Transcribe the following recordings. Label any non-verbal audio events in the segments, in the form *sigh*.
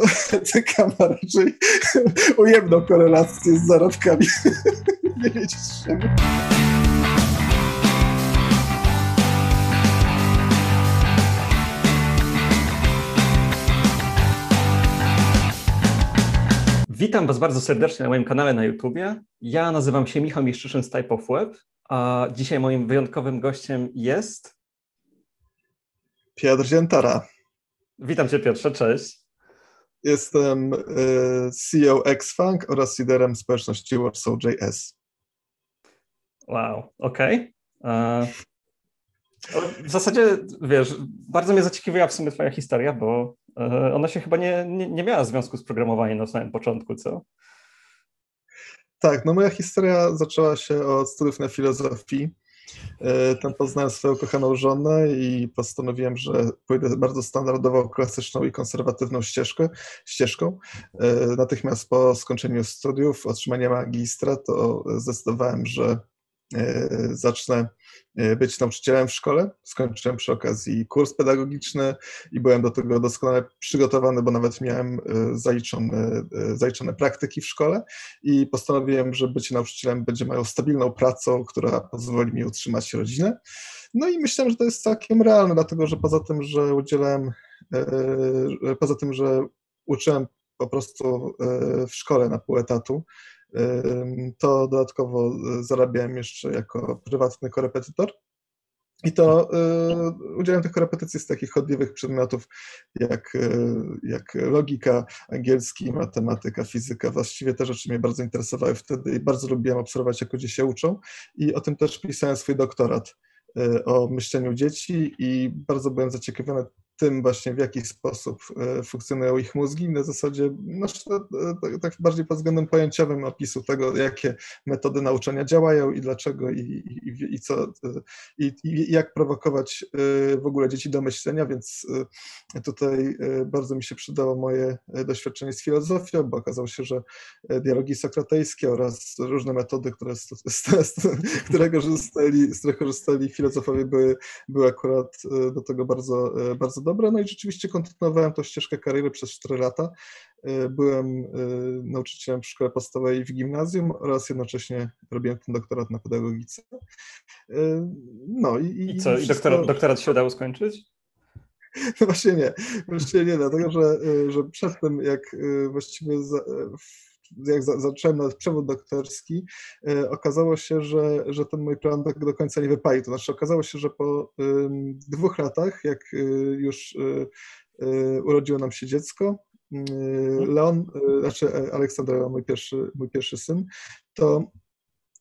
*laughs* etyka ma raczej ujemną korelację z zarobkami. *laughs* Nie wiedzieć czego. Witam Was bardzo serdecznie na moim kanale na YouTubie. Ja nazywam się Michał Miszczyszyn z Type of Web, a dzisiaj moim wyjątkowym gościem jest... Piotr Ziętara. Witam Cię Piotrze, cześć. Jestem y, CEO Xfunk oraz liderem społeczności Warsaw.js. Wow, okej. Okay. W zasadzie, wiesz, bardzo mnie zaciekawiła w sumie Twoja historia, bo e, ona się chyba nie, nie, nie miała związku z programowaniem na samym początku, co? Tak, no moja historia zaczęła się od studiów na filozofii. E, tam poznałem swoją kochaną żonę i postanowiłem, że pójdę bardzo standardową, klasyczną i konserwatywną ścieżkę, ścieżką. E, natychmiast po skończeniu studiów, otrzymania magistra, to zdecydowałem, że zacznę e, być nauczycielem w szkole. Skończyłem przy okazji kurs pedagogiczny i byłem do tego doskonale przygotowany, bo nawet miałem e, zaliczone, zaliczone praktyki w szkole i postanowiłem, że bycie nauczycielem będzie moją stabilną pracą, która pozwoli mi utrzymać rodzinę. No i myślałem, że to jest całkiem realne, dlatego że poza tym, że udzielałem, poza tym, że uczyłem po prostu w szkole na pół etatu, to dodatkowo e, zarabiałem jeszcze jako prywatny korepetytor. I to y, udzielam tych korepetycji z takich chodliwych przedmiotów jak, y, jak logika, angielski, matematyka, fizyka. Właściwie te rzeczy mnie bardzo interesowały wtedy i bardzo lubiłem obserwować, jak ludzie się uczą. I o tym też pisałem swój doktorat y, o myśleniu dzieci i bardzo byłem zaciekawiony tym właśnie, w jaki sposób e, funkcjonują ich mózgi, na zasadzie no, tak, tak bardziej pod względem pojęciowym opisu tego, jakie metody nauczania działają i dlaczego i, i, i co, i, i, jak prowokować e, w ogóle dzieci do myślenia, więc tutaj bardzo mi się przydało moje doświadczenie z filozofią, bo okazało się, że dialogi sokratejskie oraz różne metody, które z, z, z, które korzystali, z których korzystali filozofowie były, były akurat do tego bardzo, bardzo dobre. No i rzeczywiście kontynuowałem tą ścieżkę kariery przez 4 lata. E, byłem e, nauczycielem w szkole podstawowej i w gimnazjum oraz jednocześnie robiłem ten doktorat na pedagogice. E, no i, i, co, i doktorat, doktorat się udało skończyć? *laughs* Właśnie nie, właściwie nie, dlatego że, że przed tym, jak właściwie jak za, zacząłem nawet przewód doktorski, e, okazało się, że, że ten mój plan tak do końca nie wypalił. To znaczy okazało się, że po dwóch latach, jak y, już y, urodziło nam się dziecko, mhm. Leon, znaczy Aleksander, mój pierwszy, mój pierwszy syn, to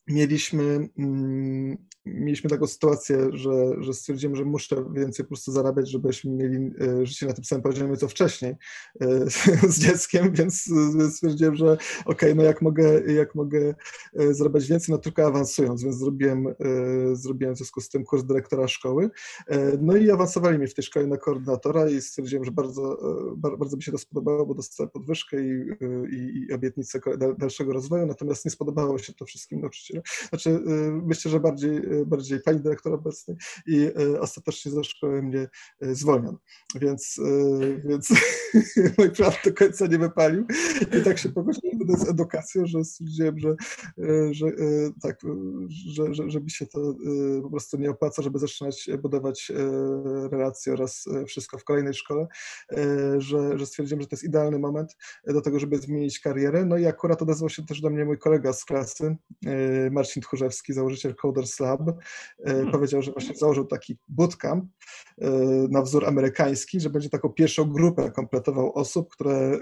mieliśmy, mm, mieliśmy taką sytuację, że, że stwierdziłem, że muszę więcej po prostu zarabiać, żebyśmy mieli e, życie na tym samym poziomie co wcześniej e, *laughs* z dzieckiem, więc stwierdziłem, że okej, okay, no jak mogę, jak mogę e, zarabiać więcej, no tylko awansując, więc zrobiłem, zrobiłem w związku z tym kurs dyrektora szkoły. No i awansowali mnie w tej szkole na koordynatora i stwierdziłem, że bardzo, bardzo mi się to spodobało, bo dostałem podwyżkę i, i, i obietnicę dalszego rozwoju, natomiast nie spodobało się to wszystkim nauczycielom znaczy, myślę, że bardziej, bardziej pani dyrektor obecnej i y, ostatecznie ze szkoły mnie zwolniono. Więc, więc *laughs* mój plan do końca nie wypalił i tak się pogodziłem z edukacją, że stwierdziłem, że, że tak, że, że, mi się to po prostu nie opłaca, żeby zaczynać budować relacje oraz wszystko w kolejnej szkole, że, że stwierdziłem, że to jest idealny moment do tego, żeby zmienić karierę. No i akurat odezwał się też do mnie mój kolega z klasy, Marcin Tchórzewski, założyciel Coders Lab, e, *laughs* hmm. powiedział, że właśnie założył taki bootcamp e, na wzór amerykański, że będzie taką pierwszą grupę kompletował osób, które e,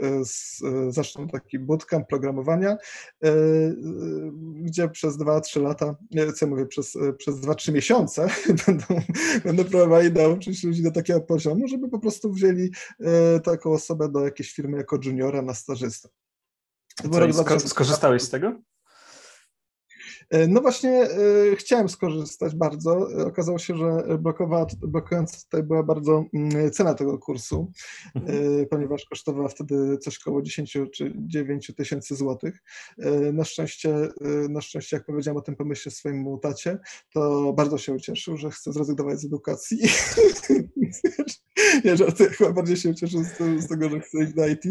zaczną taki bootcamp programowania, gdzie przez 2-3 lata, co ja mówię, przez, przez 2-3 miesiące *laughs* będą, będą próbowali nauczyć ludzi do takiego poziomu, żeby po prostu wzięli taką osobę do jakiejś firmy jako juniora na stażystę. Co, skorzystałeś z tego? No właśnie chciałem skorzystać bardzo. Okazało się, że blokowa, blokująca tutaj była bardzo mm, cena tego kursu, mhm. ponieważ kosztowała wtedy coś około 10 czy 9 tysięcy złotych. Na szczęście, na szczęście, jak powiedziałem o tym pomyśle swojemu tacie, to bardzo się ucieszył, że chce zrezygnować z edukacji. *laughs* Nie, żartuję, chyba bardziej się ucieszył z, tego, że chcę iść do IT,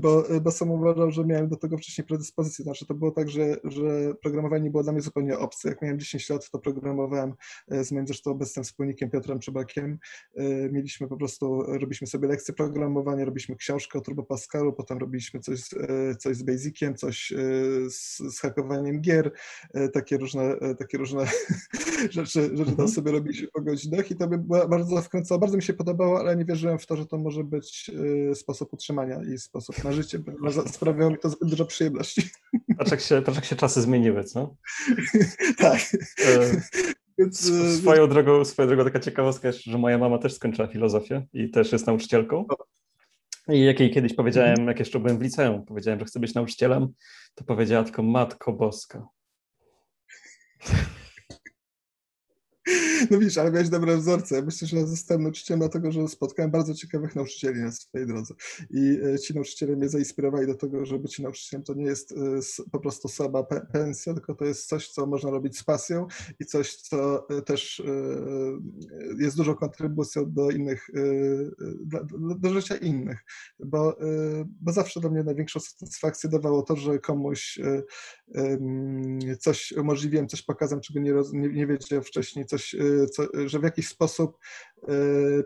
bo, bo sam uważał, że miałem do tego wcześniej predyspozycję. Znaczy, to było tak, że, że programowanie było dla mnie zupełnie obce. Jak miałem 10 lat, to programowałem e, z moim zresztą obecnym wspólnikiem Piotrem Czebakiem. E, mieliśmy po prostu, robiliśmy sobie lekcje programowania, robiliśmy książkę o Turbo Pascalu, potem robiliśmy coś, e, coś z Basiciem, coś z, z hakowaniem gier, takie różne, takie różne *laughs* rzeczy, rzeczy tam mhm. sobie robiliśmy po godzinach i to by bardzo wkręcało. Bardzo mi się podobało, ale nie wierzyłem w to, że to może być sposób utrzymania i sposób na życie. Sprawiało mi to zbyt dużo przyjemności. Patrz jak się, patrz jak się czasy zmieniły, co? *laughs* tak. E, Więc, e, swoją, drogą, swoją drogą taka ciekawostka jest, że moja mama też skończyła filozofię i też jest nauczycielką. I jak jej kiedyś powiedziałem, jak jeszcze byłem w liceum, powiedziałem, że chcę być nauczycielem, to powiedziała tylko Matko Boska. *laughs* No widzisz, ale miałeś dobre wzorce. Myślę, że zostałem nauczycielem dlatego, że spotkałem bardzo ciekawych nauczycieli na swojej drodze. I e, ci nauczyciele mnie zainspirowali do tego, że być nauczycielem to nie jest e, po prostu słaba pensja, tylko to jest coś, co można robić z pasją i coś, co e, też jest dużą kontrybucją do innych, do, życia innych. Bo, bo zawsze do mnie największą satysfakcję dawało to, że komuś coś umożliwiłem, coś pokazałem, czego nie, nie, nie wiedział wcześniej, coś, y, co, że w jakiś sposób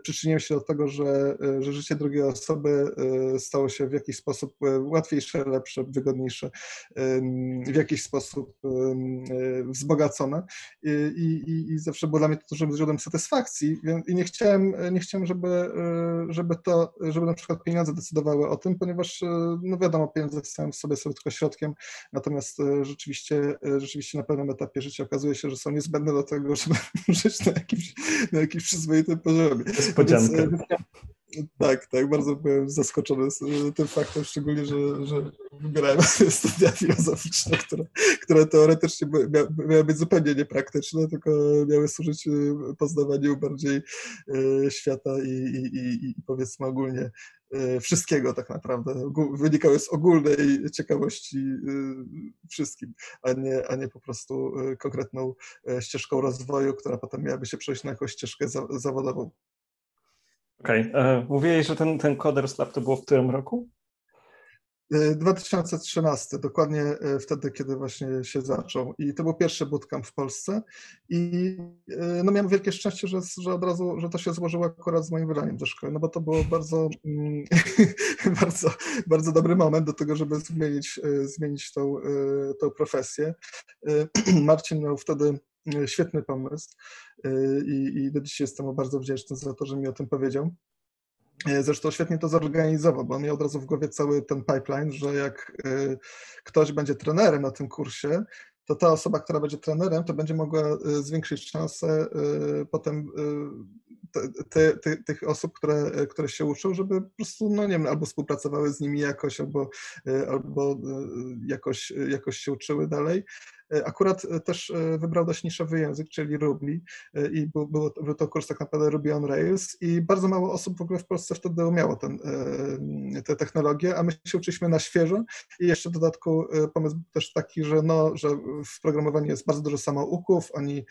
przyczyniłem się do tego, że, y, że życie drugiej osoby stało się w jakiś sposób łatwiejsze, lepsze, wygodniejsze, w jakiś sposób wzbogacone. I, i, i zawsze było dla mnie to dużym źródłem satysfakcji i nie chciałem, nie chciałem żeby, żeby to, żeby na przykład pieniądze decydowały o tym, ponieważ no wiadomo, pieniądze są sobie są tylko środkiem, natomiast rzeczywiście, rzeczywiście na pewnym etapie życia okazuje się, że są niezbędne do tego, żeby *laughs* żyć na jakimś, na jakimś przyzwoitym poziomie. Niespodzianka. Więc, tak, tak, bardzo byłem zaskoczony e, tym faktem, szczególnie, że, że wybierałem *laughs* studia filozoficzne, które, które teoretycznie mia, miały być zupełnie niepraktyczne, tylko miały służyć e, poznawaniu bardziej e, świata i, i, i, i powiedzmy ogólnie wszystkiego tak naprawdę. Wynikały z ogólnej ciekawości wszystkim, a nie, a nie po prostu konkretną ścieżką rozwoju, która potem miałaby się przejść na jakąś ścieżkę zawodową. Okej. Okay. E, mówiłeś, że ten, ten Coders Lab to było w którym roku? 2013, e, dokładnie e, wtedy, kiedy właśnie się zaczął. I to był pierwszy bootcamp w Polsce. I no miałem wielkie szczęście, że, że od razu, że to się złożyło akurat z moim wydaniem ze szkoły, no bo to było bardzo, mm, *laughs* bardzo, bardzo dobry moment do tego, żeby zmienić, zmienić tą, tą profesję. *clears throat* Marcin miał wtedy świetny pomysł i, i do dzisiaj jestem bardzo wdzięczny za to, że mi o tym powiedział. E, zresztą świetnie to zorganizował, bo on miał od razu w głowie cały ten pipeline, że jak e, ktoś będzie trenerem na tym kursie, to ta osoba, która będzie trenerem, to będzie mogła e, zwiększyć szanse potem te, te, tych osób, które, które się uczą, żeby po prostu, no nie wiem, albo współpracowały z nimi jakoś, albo, albo jakoś, jakoś się uczyły dalej. E, akurat e, też e, wybrał dość niszowy język, czyli Ruby i był, był, był to kurs tak naprawdę Ruby on Rails i bardzo mało osób w ogóle w Polsce wtedy umiało ten, te technologie, a my się uczyliśmy na świeżo i jeszcze w dodatku pomysł był też taki, że, no, że w programowaniu jest bardzo dużo samouków, oni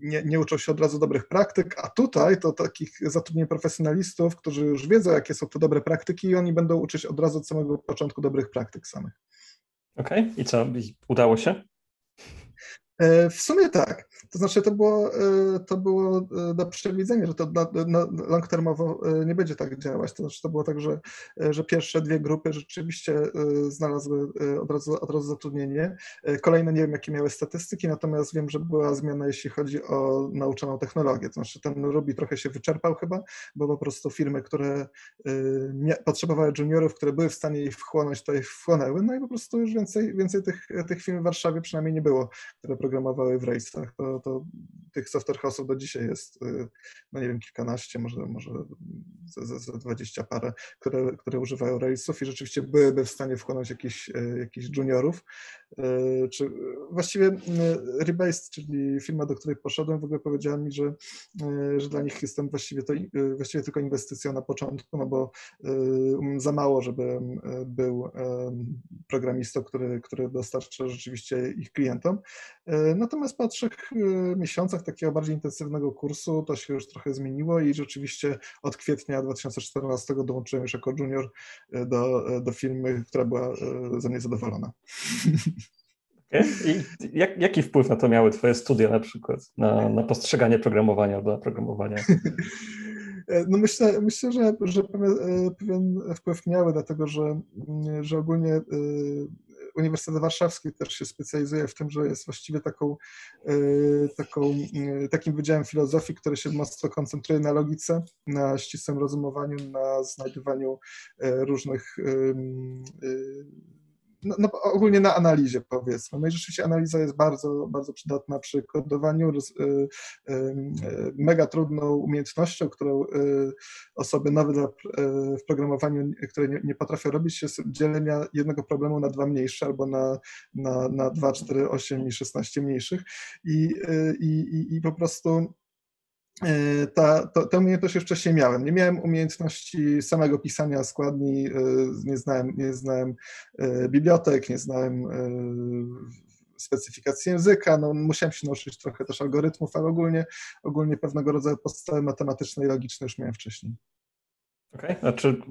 nie, nie uczą się od razu dobrych praktyk, a tutaj to takich zatrudnień profesjonalistów, którzy już wiedzą, jakie są to dobre praktyki i oni będą uczyć od razu od samego początku dobrych praktyk samych. Okej, okay. i co? Udało się? E, w sumie tak. To znaczy, to było, e, to było e, do przewidzenia, że to na, na long termowo nie będzie tak działać. To znaczy, to było tak, że, że pierwsze dwie grupy rzeczywiście znalazły od razu, od razu zatrudnienie. Kolejne nie wiem, jakie miały statystyki, natomiast wiem, że była zmiana, jeśli chodzi o nauczoną technologię. To znaczy, ten Ruby trochę się wyczerpał chyba, bo po prostu firmy, które potrzebowały juniorów, które były w stanie ich wchłonąć, to ich wchłonęły. No i po prostu już więcej, więcej tych, tych firm w Warszawie przynajmniej nie było, które programowały w rejsach. To, to tych software house'ów do dzisiaj jest, no nie wiem, kilkanaście, może, może ze, 20 parę, które, które używają Railsów i rzeczywiście byłyby w stanie wchłonąć jakichś, jakichś juniorów. Czy właściwie Rebased, czyli firma, do której poszedłem, w ogóle powiedziała mi, że, że dla nich jestem właściwie to właściwie tylko inwestycja na początku, no bo za mało, żeby był programistą, który, który dostarcza rzeczywiście ich klientom. E, natomiast po trzech e, miesiącach takiego bardziej intensywnego kursu to się już trochę zmieniło i rzeczywiście od kwietnia 2014 dołączyłem już jako junior e, do, do firmy, która była ze mnie zadowolona. I jak, jaki wpływ na to miały Twoje studia na przykład, na, na postrzeganie programowania albo na programowania? No myślę, myślę że, że pewien wpływ miały, dlatego że, że ogólnie Uniwersytet Warszawski też się specjalizuje w tym, że jest właściwie taką, e, taką, e, takim wydziałem filozofii, który się mocno koncentruje na logice, na ścisłym rozumowaniu, na znajdywaniu e, różnych no, no, ogólnie na analizie powiedzmy. No i rzeczywiście analiza jest bardzo, bardzo przydatna przy kodowaniu, y, y, mega trudną umiejętnością, którą y, osoby nowe dla, w programowaniu, które nie, nie, potrafią robić, jest dzielenia jednego problemu na dwa mniejsze albo na, na, na 2, 4, 8 i 16 mniejszych i, i, i po prostu ta, to, tę umiejętność już wcześniej miałem. Nie miałem umiejętności samego pisania składni, e, nie znałem, nie znałem e, bibliotek, nie znałem specyfikacji języka, no, musiałem się nauczyć trochę też algorytmów, ale ogólnie, ogólnie pewnego rodzaju podstawy matematyczne i logiczne już miałem wcześniej. Okej, okay. a czy,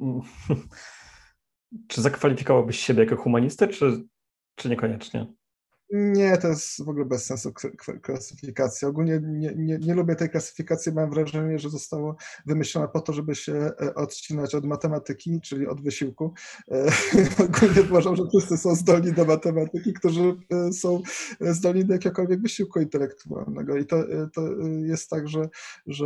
*laughs* czy zakwalifikowałbyś siebie jako humanistę, czy, czy niekoniecznie? Nie, to jest w ogóle bez sensu klasyfikacja. Ogólnie nie, nie, nie, lubię tej klasyfikacji. Mam wrażenie, że została wymyślona po to, żeby się e, odcinać od matematyki, czyli od wysiłku. E, *laughs* ogólnie uważam, że wszyscy są zdolni do matematyki, którzy e, są zdolni do jakiegokolwiek wysiłku intelektualnego. I to, to jest tak, że, że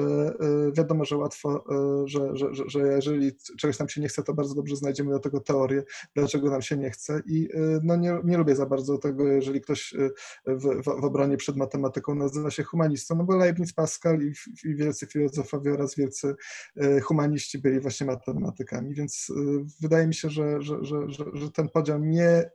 wiadomo, że łatwo, że, że, że jeżeli czegoś nam się nie chce, to bardzo dobrze znajdziemy do tego teorię, dlaczego nam się nie chce. I no nie, nie lubię za bardzo tego, jeżeli ktoś ktoś y, w, w, w obronie przed matematyką nazywa się humanistą, no bo Leibniz, Pascal i, i wielcy filozofowie oraz wielcy y, humaniści byli właśnie matematykami, więc y, wydaje mi się, że, że, że, że, ten podział nie,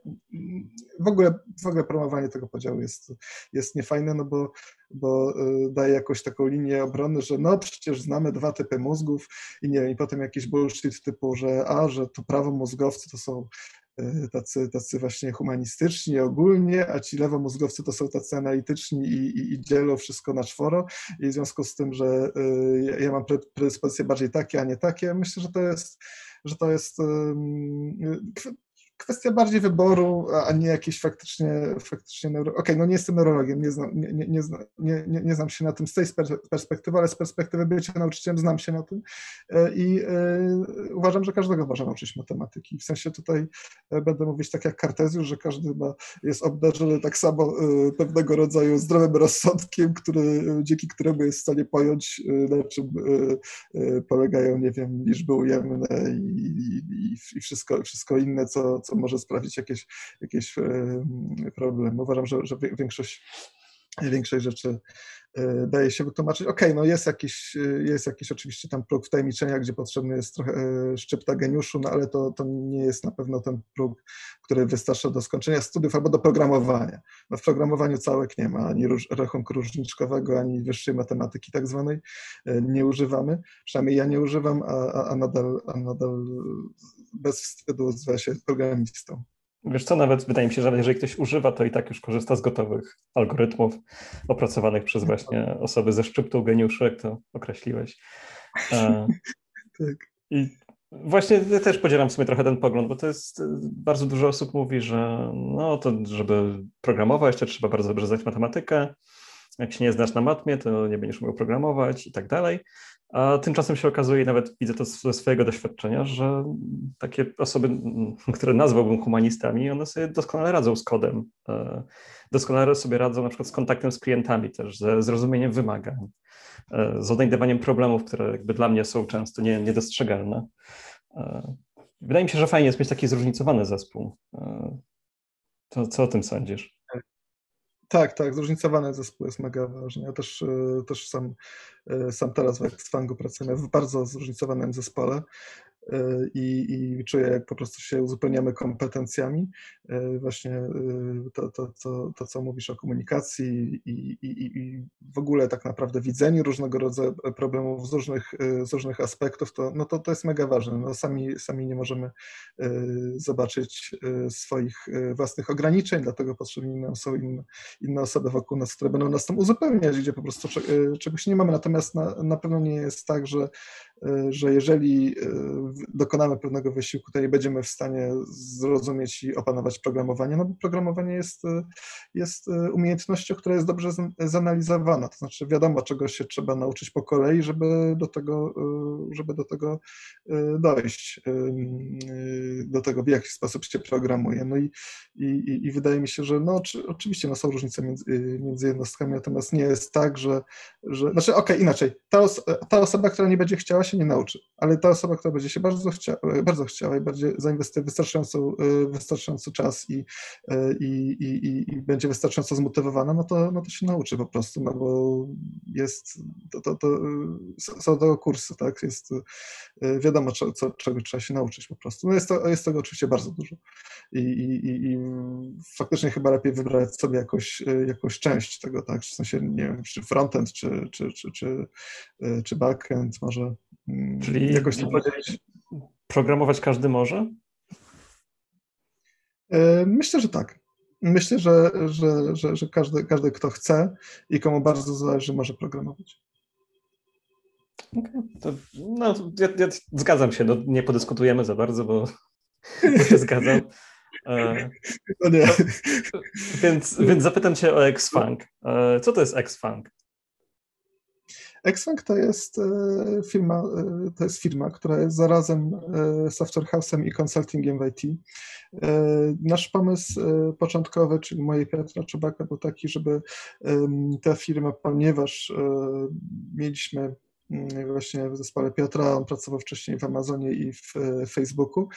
w ogóle, w ogóle promowanie tego podziału jest, jest niefajne, no bo bo daje jakąś taką linię obrony, że no przecież znamy dwa typy mózgów i nie, i potem jakiś bullshit typu, że a, że to prawo mózgowcy to są tacy, tacy właśnie humanistyczni ogólnie, a ci lewomózgowcy to są tacy analityczni i, i, i dzielą wszystko na czworo. I w związku z tym, że y, ja mam predyspozycje bardziej takie, a nie takie, myślę, że to jest, że to jest kwestia bardziej wyboru, a nie jakieś faktycznie, faktycznie neuro... Okej, okay, no nie jestem neurologiem, nie znam, nie, nie, nie, nie, nie, znam się na tym z tej perspektywy, ale z perspektywy bycia nauczycielem znam się na tym e, i y, uważam, że każdego można nauczyć matematyki. W sensie tutaj e, będę mówić tak jak Kartezjusz, że każdy chyba jest obdarzony tak samo pewnego rodzaju zdrowym rozsądkiem, który, dzięki któremu jest w stanie pojąć, na czym polegają, nie wiem, liczby ujemne i, i, i wszystko, wszystko inne, co, co co może sprawić jakieś, jakieś problemy. Uważam, że, że większość, większość rzeczy daje się wytłumaczyć. Okej, okay, no jest jakiś, jest jakiś oczywiście tam próg wtajemniczenia, gdzie potrzebny jest trochę e, szczypta geniuszu, no ale to, to nie jest na pewno ten próg, który wystarcza do skończenia studiów albo do programowania. No w programowaniu całek nie ma ani róż, rachunku różniczkowego, ani wyższej matematyki tak zwanej e, nie używamy. Przynajmniej ja nie używam, a, a, nadal, a nadal bez wstydu nazywa się programistą. Wiesz co, nawet wydaje mi się, że jeżeli ktoś używa, to i tak już korzysta z gotowych algorytmów opracowanych przez właśnie osoby ze szczyptą geniuszu, jak to określiłeś. E, *laughs* tak. I właśnie też podzielam w sumie trochę ten pogląd, bo to jest, bardzo dużo osób mówi, że no to żeby programować, to trzeba bardzo dobrze znać matematykę, jak się nie znasz na matmie, to nie będziesz umiał programować i tak dalej. A tymczasem się okazuje, nawet widzę to ze swojego doświadczenia, że takie osoby, które nazwałbym humanistami, one sobie doskonale radzą z kodem. E, doskonale sobie radzą na przykład z kontaktem z klientami też, ze zrozumieniem wymagań, e, z odnajdywaniem problemów, które jakby dla mnie są często nie, niedostrzegalne. E, wydaje mi się, że fajnie jest mieć taki zróżnicowany zespół. To co o tym sądzisz? Tak, tak, zróżnicowany zespół jest mega ważny. Ja też, też sam, sam teraz w Xfangu pracuję w bardzo zróżnicowanym zespole i, i czuję, jak po prostu się uzupełniamy kompetencjami. E, właśnie e, to, to, to, to co mówisz o komunikacji i, i, i w ogóle tak naprawdę widzeniu różnego rodzaju problemów z różnych, z różnych aspektów, to, no to, to jest mega ważne. No sami, sami nie możemy zobaczyć swoich własnych ograniczeń, dlatego potrzebne nam są inne, inne osoby wokół nas, które będą nas tam uzupełniać, gdzie po prostu czegoś nie mamy. Natomiast na, na pewno nie jest tak, że że jeżeli e, dokonamy pewnego wysiłku, to nie będziemy w stanie zrozumieć i opanować programowanie, no bo programowanie jest, e, jest umiejętnością, która jest dobrze zanalizowana, to znaczy wiadomo, czego się trzeba nauczyć po kolei, żeby do tego, żeby do tego dojść, do tego, w jaki sposób się programuje. No i, i, i wydaje mi się, że no, oczywiście no, są różnice między, między jednostkami, natomiast nie jest tak, że, że znaczy okej, okay, inaczej, ta, os ta osoba, która nie będzie chciała się nie nauczy, ale ta osoba, która będzie się bardzo, chcia, bardzo chciała i będzie zainwestuje wystarczająco, wystarczająco czas i, i, i, i, będzie wystarczająco zmotywowana, no to, no to się nauczy po prostu, no bo jest, to, to, to są tego kursy, tak, jest wiadomo, co, co, czego trzeba się nauczyć po prostu. No jest, to, jest tego oczywiście bardzo dużo. I, i, i faktycznie chyba lepiej wybrać sobie jakąś, jakąś część tego, tak, w sensie, nie wiem, czy frontend, czy, czy, czy, czy, czy backend, może Czyli jakoś to podzielić. Programować każdy może? E, myślę, że tak. Myślę, że, że, że, że każdy, każdy, kto chce i komu bardzo zależy, może programować. Okay. To, no, ja, ja, zgadzam się, no, nie podyskutujemy za bardzo, bo się zgadzam. E, *laughs* no nie. więc, więc zapytam cię o Xfunk. E, co to jest Xfunk? Xfang to jest e, firma, e, to jest firma, która jest zarazem e, software house'em i consultingiem w IT. Nasz pomysł początkowy, czyli mojej Piotra Czubaka, był taki, żeby ta firma, ponieważ mieliśmy właśnie w zespole Piotra, on pracował wcześniej w Amazonie i w Facebooku,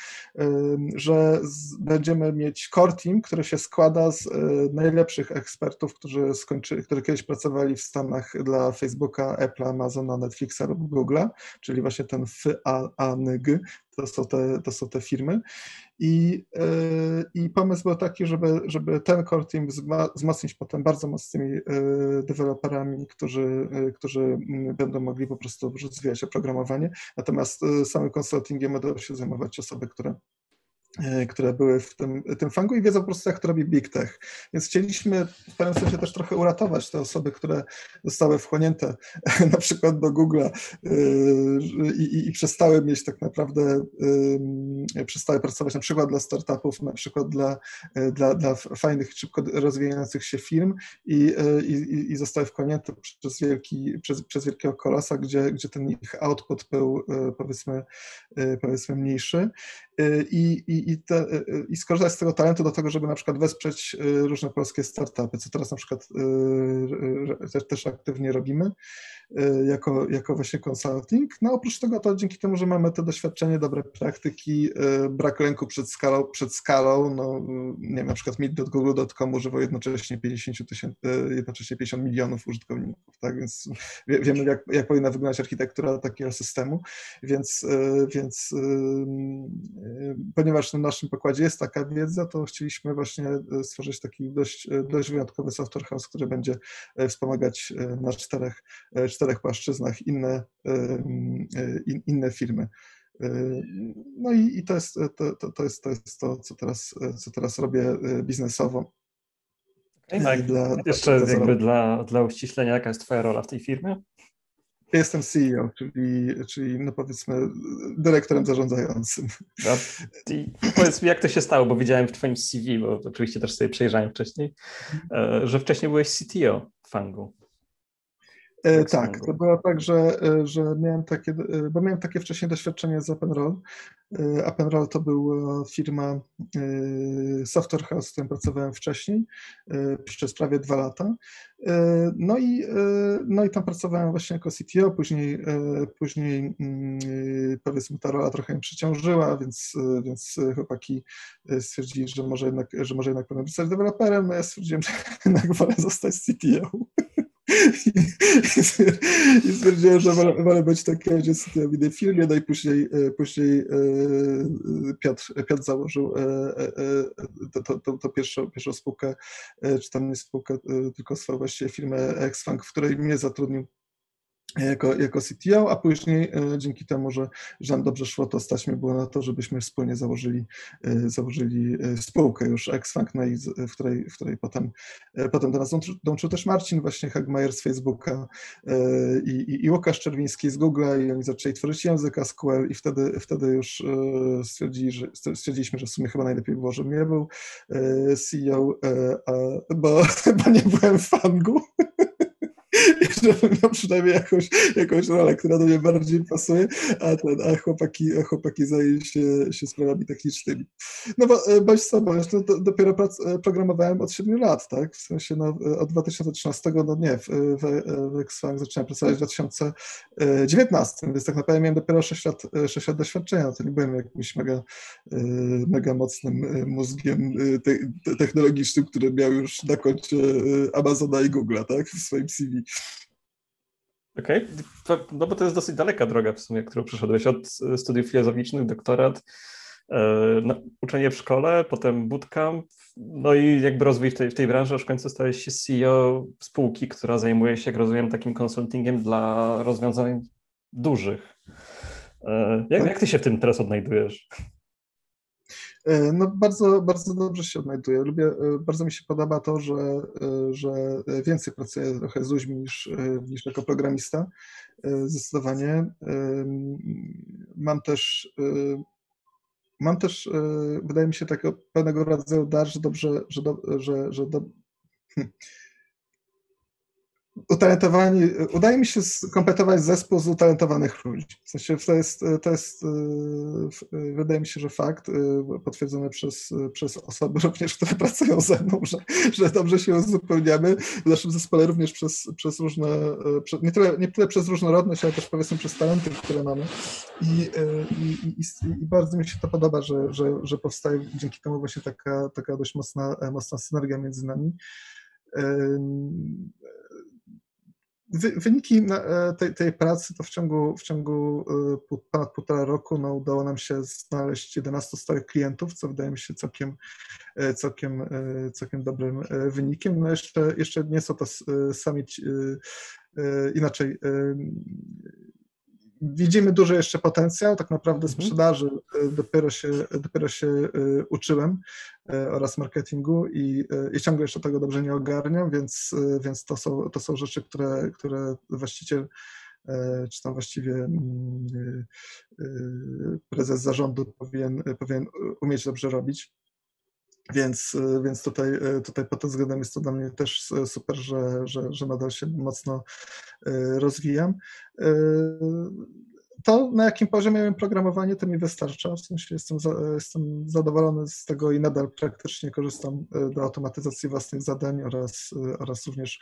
że będziemy mieć core team, który się składa z e, najlepszych ekspertów, którzy, skończy, którzy kiedyś pracowali w Stanach dla Facebooka, Apple, Amazona, Netflixa lub Google'a, czyli właśnie ten FANG, to są te, to są te firmy. I, e, I pomysł był taki, żeby, żeby ten core team wzmocnić potem bardzo mocnymi e, deweloperami, którzy, e, którzy będą mogli po prostu rozwijać oprogramowanie. Natomiast samym konsultingiem będą się zajmować osoby, które które były w tym, tym fangu i wiedzą po prostu, jak to robi Big Tech. Więc chcieliśmy w pewnym sensie też trochę uratować te osoby, które zostały wchłonięte *laughs* na przykład do Google'a e, i, i, i, przestały mieć tak naprawdę, przestały pracować na przykład dla startupów, na przykład dla, e, dla, dla fajnych, szybko rozwijających się firm i, i, i zostały wchłonięte przez, wielki, przez, przez wielkiego kolosa, gdzie, gdzie ten ich output był powiedzmy, powiedzmy mniejszy. I, i, i, te, i skorzystać z tego talentu do tego, żeby na przykład wesprzeć różne polskie startupy, co teraz na przykład też, aktywnie robimy. Y, jako, jako właśnie consulting. No oprócz tego to dzięki temu, że mamy to doświadczenie, dobre praktyki, y, brak lęku przed skalą, przed skalą no nie wiem, na przykład meet.google.com używał jednocześnie 50 tysięcy, y, jednocześnie 50 milionów użytkowników, tak, więc wiemy jak, jak powinna wyglądać architektura takiego systemu, więc, więc ponieważ na naszym pokładzie jest taka wiedza, to chcieliśmy właśnie stworzyć taki dość, dość wyjątkowy software house, który będzie wspomagać na czterech, czterech płaszczyznach inne, inne firmy. No i, i to, jest, to, to, to, jest, to jest to, co teraz, co teraz robię e, biznesowo. Okay, dla, Jeszcze dla, jakby dla, dla uściślenia, jaka jest Twoja rola w tej firmie? Jestem CEO, czyli, czyli no powiedzmy dyrektorem zarządzającym. No, powiedz mi, jak to się stało, bo widziałem w Twoim CV, bo oczywiście też sobie przejrzałem wcześniej, e, że wcześniej byłeś CTO Fangu. E, tak, to było tak, że, e, że miałem takie, e, bo miałem takie wcześniej doświadczenie z OpenRoll. OpenRoll to była firma Software House, z którą pracowałem wcześniej przez prawie dwa lata. No i, no i tam pracowałem właśnie jako CTO, później, później mm, powiedzmy ta rola trochę mi przyciążyła, więc, więc chłopaki stwierdzili, że może jednak, że może jednak powinien zostać deweloperem, no ja stwierdziłem, że *laughs* jednak wolę zostać CTO. I stwierdziłem, że wolę, wolę być takim agencyjnym w firmie, no i później, e, później e, Piotr, Piotr założył e, to pierwszą, pierwszą spółkę, czy tam nie spółkę, tylko właściwie firmę Xfunk, w której mnie zatrudnił jako, jako CTO, a później e, dzięki temu, że, że nam dobrze szło, to stać mnie było na to, żebyśmy wspólnie założyli, e, założyli e, spółkę już Xfunk, no w której, w której potem, potem do nas dołączył też Marcin właśnie Hagmajer z Facebooka i, i, i Łukasz Czerwiński z Google'a i oni zaczęli tworzyć język SQL i wtedy, wtedy już stwierdzili, że, stwierdziliśmy, że w sumie chyba najlepiej było, żebym nie był CEO, bo, *laughs* bo nie byłem fangu. Żebym *laughs* miał przynajmniej jakąś, jakąś rolę, która do mnie bardziej pasuje, a, ten, a chłopaki, chłopaki zajęli się, się sprawami technicznymi. No bo e, bądź co bądź, no, dopiero prac, e, programowałem od 7 lat, tak? W sensie no, e, od 2013, no nie, w, w, w Xfang zacząłem pracować w 2019, więc tak naprawdę miałem dopiero 6 lat, 6 lat doświadczenia, to nie byłem jakimś mega, mega mocnym mózgiem te, technologicznym, który miał już na koncie Amazona i Google'a, tak? W swoim CV. Okej, okay. no bo to jest dosyć daleka droga w sumie, którą przeszedłeś od studiów filozoficznych, doktorat, e, uczenie w szkole, potem bootcamp, no i jakby rozwój w tej, w tej branży, aż w końcu stałeś się CEO spółki, która zajmuje się, jak rozumiem, takim konsultingiem dla rozwiązań dużych. E, jak, jak ty się w tym teraz odnajdujesz? E, no bardzo, bardzo dobrze się odnajduję. Lubię, e, bardzo mi się podoba to, że, e, że więcej pracuję trochę z ludźmi niż, niż jako programista. Zdecydowanie. Mam też mam też, wydaje mi się, takiego pewnego rodzaju dar, że dobrze, że, do, że, że do, *laughs* utalentowani, udaje mi się skompletować zespół z utalentowanych ludzi. W sensie to jest, to jest wydaje mi się, że fakt potwierdzony przez, przez osoby również, które *laughs* pracują ze mną, że, że dobrze się uzupełniamy. W naszym zespole również przez, przez różne, nie, tyle, nie tyle przez różnorodność, ale też powiedzmy przez talenty, które mamy. I, i, i, i bardzo mi się to podoba, że, że, że powstaje dzięki temu właśnie taka, taka dość mocna, mocna synergia między nami Wyniki e, tej, tej, pracy to w ciągu, w ciągu e, ponad półtora roku no, udało nam się znaleźć 11 stałych klientów, co wydaje mi się całkiem, e, całkiem, całkiem dobrym wynikiem. No jeszcze, jeszcze nie są to sami inaczej widzimy duży jeszcze potencjał, tak naprawdę mhm. sprzedaży e, dopiero się, dopiero się e, uczyłem e, oraz marketingu i, i ciągle jeszcze tego dobrze nie ogarniam, więc, więc to, są, to są rzeczy, które, które właściciel czy tam właściwie mm, prezes zarządu powinien, powinien umieć dobrze robić. Więc, więc tutaj, tutaj pod tym względem jest to dla mnie też super, że, że, że nadal się mocno rozwijam. To, na jakim poziomie miałem programowanie, to mi wystarcza. W sensie jestem, za, jestem zadowolony z tego i nadal praktycznie korzystam do automatyzacji własnych zadań oraz, oraz również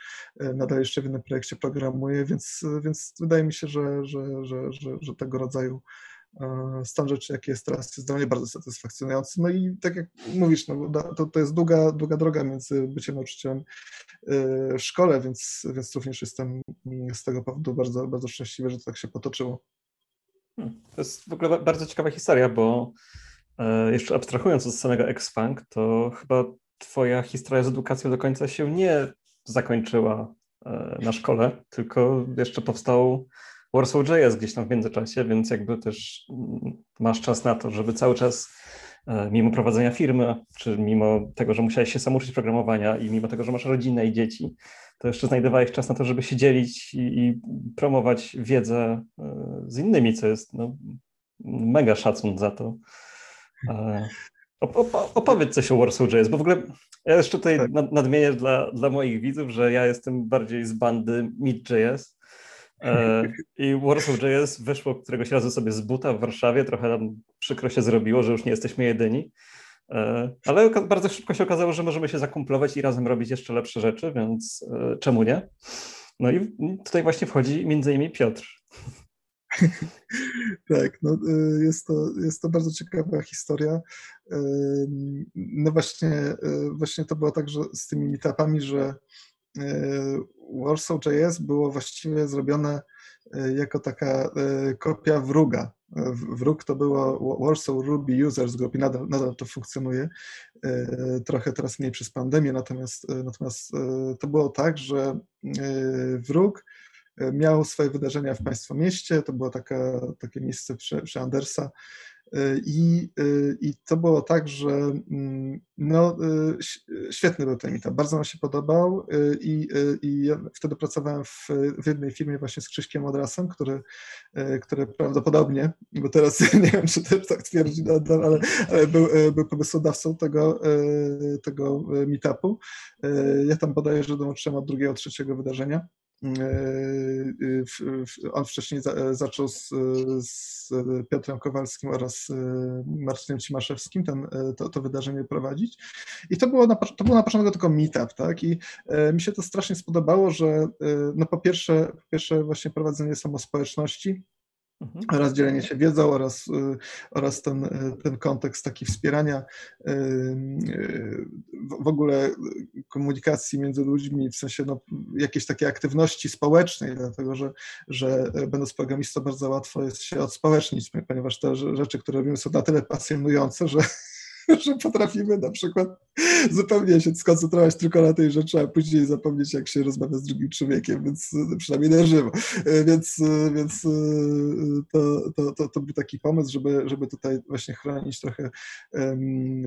nadal jeszcze w innym projekcie programuję, więc, więc wydaje mi się, że, że, że, że, że tego rodzaju stan rzeczy, jaki jest teraz, jest dla mnie bardzo satysfakcjonujący. No i tak jak mówisz, no, to, to jest długa, długa droga między byciem nauczycielem y, w szkole, więc, więc również jestem z tego powodu bardzo, bardzo szczęśliwy, że to tak się potoczyło. Hmm, to jest w ogóle bardzo ciekawa historia, bo e, jeszcze abstrahując od samego X-Funk, to chyba twoja historia z edukacją do końca się nie zakończyła e, na szkole, tylko jeszcze powstał Warsaw.js gdzieś tam w międzyczasie, więc jakby też masz czas na to, żeby cały czas e, mimo prowadzenia firmy, czy mimo tego, że musiałeś się sam uczyć programowania i mimo tego, że masz rodzinę i dzieci, to jeszcze znajdowałeś czas na to, żeby się dzielić i, i promować wiedzę e, z innymi, co jest no, mega szacun za to. E, opowiedz coś o Warsaw.js, bo w ogóle ja jeszcze tutaj tak. nadmienię dla, dla moich widzów, że ja jestem bardziej z bandy Meet.js, I Warsaw.js wyszło któregoś razu sobie z buta w Warszawie, trochę nam przykro się zrobiło, że już nie jesteśmy jedyni. Ale bardzo szybko się okazało, że możemy się zakumplować i razem robić jeszcze lepsze rzeczy, więc czemu nie? No i tutaj właśnie wchodzi między innymi Piotr. *laughs* tak, no, jest, to, jest to bardzo ciekawa historia. No właśnie, właśnie to było tak, że z tymi meetupami, że Warsaw.js było właściwie zrobione jako taka kopia wróga. Wróg to było Warsaw Ruby Users Group i nadal, nadal to funkcjonuje. Trochę teraz mniej przez pandemię, natomiast, natomiast to było tak, że wróg miał swoje wydarzenia w Państwa mieście, to było taka, takie miejsce przy, przy Andersa i, e, i to było tak, że mm, no, świetny był ten meetup, bardzo nam się podobał i, i ja wtedy pracowałem w, w jednej firmie właśnie z Krzyśkiem Odrasem, który, który prawdopodobnie, bo teraz *laughs* nie wiem, czy też tak twierdzi ale, ale był, był pomysłodawcą tego, tego meetupu. Ja tam bodajże dołączyłem od drugiego, trzeciego wydarzenia. E, on wcześniej zaczął z, z Piotrem Kowalskim oraz e, Marcinem Cimaszewskim ten, e, to, to wydarzenie prowadzić. I to było na, to było na początku tylko meetup, tak? I mi się to strasznie spodobało, że no po pierwsze, po pierwsze właśnie prowadzenie samospołeczności, Mhm. oraz dzielenie się wiedzą oraz, y, oraz ten, y, ten kontekst taki wspierania y, w ogóle komunikacji między ludźmi, w sensie no, jakiejś takiej aktywności społecznej, dlatego że, że będąc programistą bardzo łatwo jest się odspołecznić, ponieważ te rzeczy, które robimy są na tyle pasjonujące, że *laughs* że potrafimy na przykład zupełnie się skoncentrować tylko na tej rzeczy, a później zapomnieć, jak się rozmawia z drugim człowiekiem, więc przynajmniej na żywo. Więc, więc to, to, to, to był taki pomysł, żeby, żeby tutaj właśnie chronić trochę,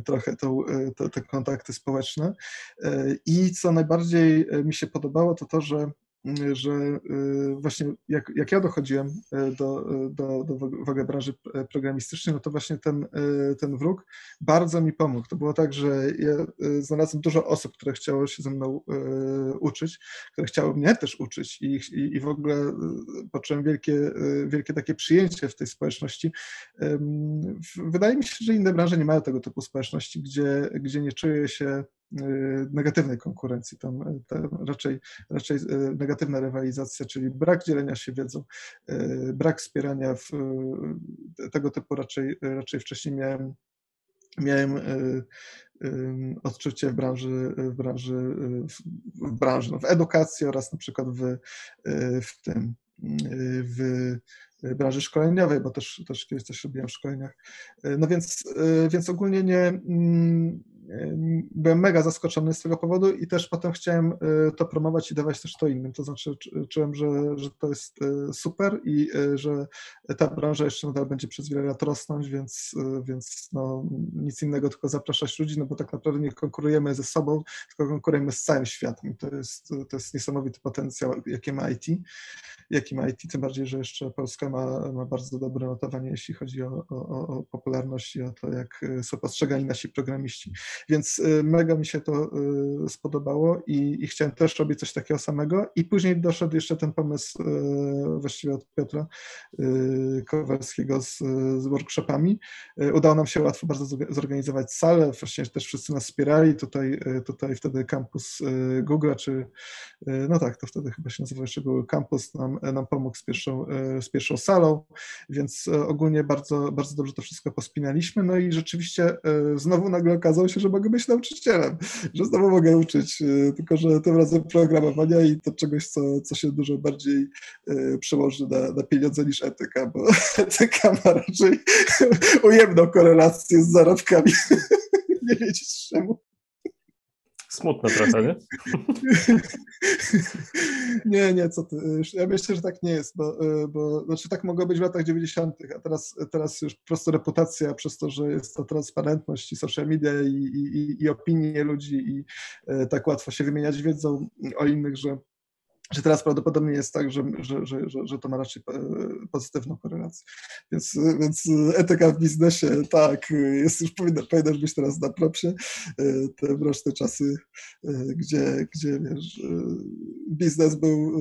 trochę tą, te, te kontakty społeczne. I co najbardziej mi się podobało, to to, że że y, właśnie jak, jak ja dochodziłem y, do, y, do, do w ogóle branży programistycznej, no to właśnie ten, ten wróg bardzo mi pomógł. To było tak, że ja znalazłem dużo osób, które chciało się ze mną uczyć, które chciały mnie też uczyć i, i, i w ogóle poczułem wielkie, wielkie takie przyjęcie w tej społeczności. Wydaje mi się, że inne branże nie mają tego typu społeczności, gdzie, gdzie nie czuję się Y, negatywnej konkurencji, tam, y, tam raczej, raczej y, negatywna rywalizacja, czyli brak dzielenia się wiedzą, brak wspierania w, tego typu raczej, raczej wcześniej miałem, miałem odczucie w branży, w branży, w branży no w edukacji oraz na przykład w, w tym, w branży szkoleniowej, bo też, też kiedyś coś robiłem w szkoleniach. No więc, więc ogólnie nie, mm, byłem mega zaskoczony z tego powodu i też potem chciałem y, to promować i dawać też to innym. To znaczy, czułem, że, że to jest y, super i y, że ta branża jeszcze nadal będzie przez wiele lat rosnąć, więc, więc no, nic innego, tylko zapraszać ludzi, no bo tak naprawdę nie konkurujemy ze sobą, tylko konkurujemy z całym światem. To jest, to jest niesamowity potencjał, jaki ma IT, jaki ma IT, tym bardziej, że jeszcze Polska ma, ma bardzo dobre notowanie, jeśli chodzi o, o, o popularność i o to, jak są postrzegani nasi programiści. Więc y, mega mi się to y, spodobało i, i, chciałem też robić coś takiego samego. I później doszedł jeszcze ten pomysł y, właściwie od Piotra Kowalskiego z, z workshopami. Udało nam się łatwo bardzo zorganizować salę, właśnie też wszyscy nas wspierali. Tutaj, tutaj wtedy kampus Google, czy no tak, to wtedy chyba się nazywał jeszcze Google Campus, nam, nam pomógł z pierwszą, z pierwszą salą, więc ogólnie bardzo, bardzo dobrze to wszystko pospinaliśmy. No i rzeczywiście znowu nagle okazało się, że mogę być nauczycielem, że znowu mogę uczyć, e, tylko że tym razem programowania i to czegoś, co, co się dużo bardziej e, przełoży na, na pieniądze niż etyka, bo *laughs* etyka ma raczej *laughs* ujemną korelację z zarobkami. *laughs* Nie wiedzieć czemu. Smutne trochę, nie? *laughs* nie, nie, co ty. Ja myślę, że tak nie jest, bo, bo znaczy tak mogło być w latach 90., a teraz, teraz już po prostu reputacja przez to, że jest to transparentność i social media i, i, i opinie ludzi i e, tak łatwo się wymieniać wiedzą o innych, że że teraz prawdopodobnie jest tak, że, że, że, że, to ma raczej e, pozytywną korelację. Więc, więc etyka w biznesie, tak, jest już powinna, być teraz na propsie. E, te mroczne czasy, e, gdzie, gdzie wiesz, biznes był,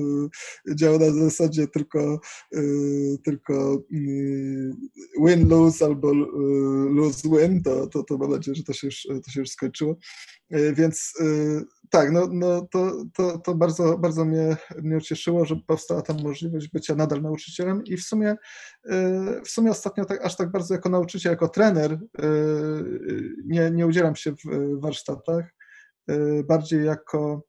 działał na zasadzie tylko, tylko win-lose albo lose-win, to, to, to mam nadzieję, że to się już, to się już skończyło. Więc tak, no, no to, to, to bardzo, bardzo mnie, mnie ucieszyło, że powstała tam możliwość bycia nadal nauczycielem i w sumie, y, w sumie ostatnio tak, aż tak bardzo jako nauczyciel, jako trener y, nie, nie udzielam się w warsztatach, y, bardziej jako,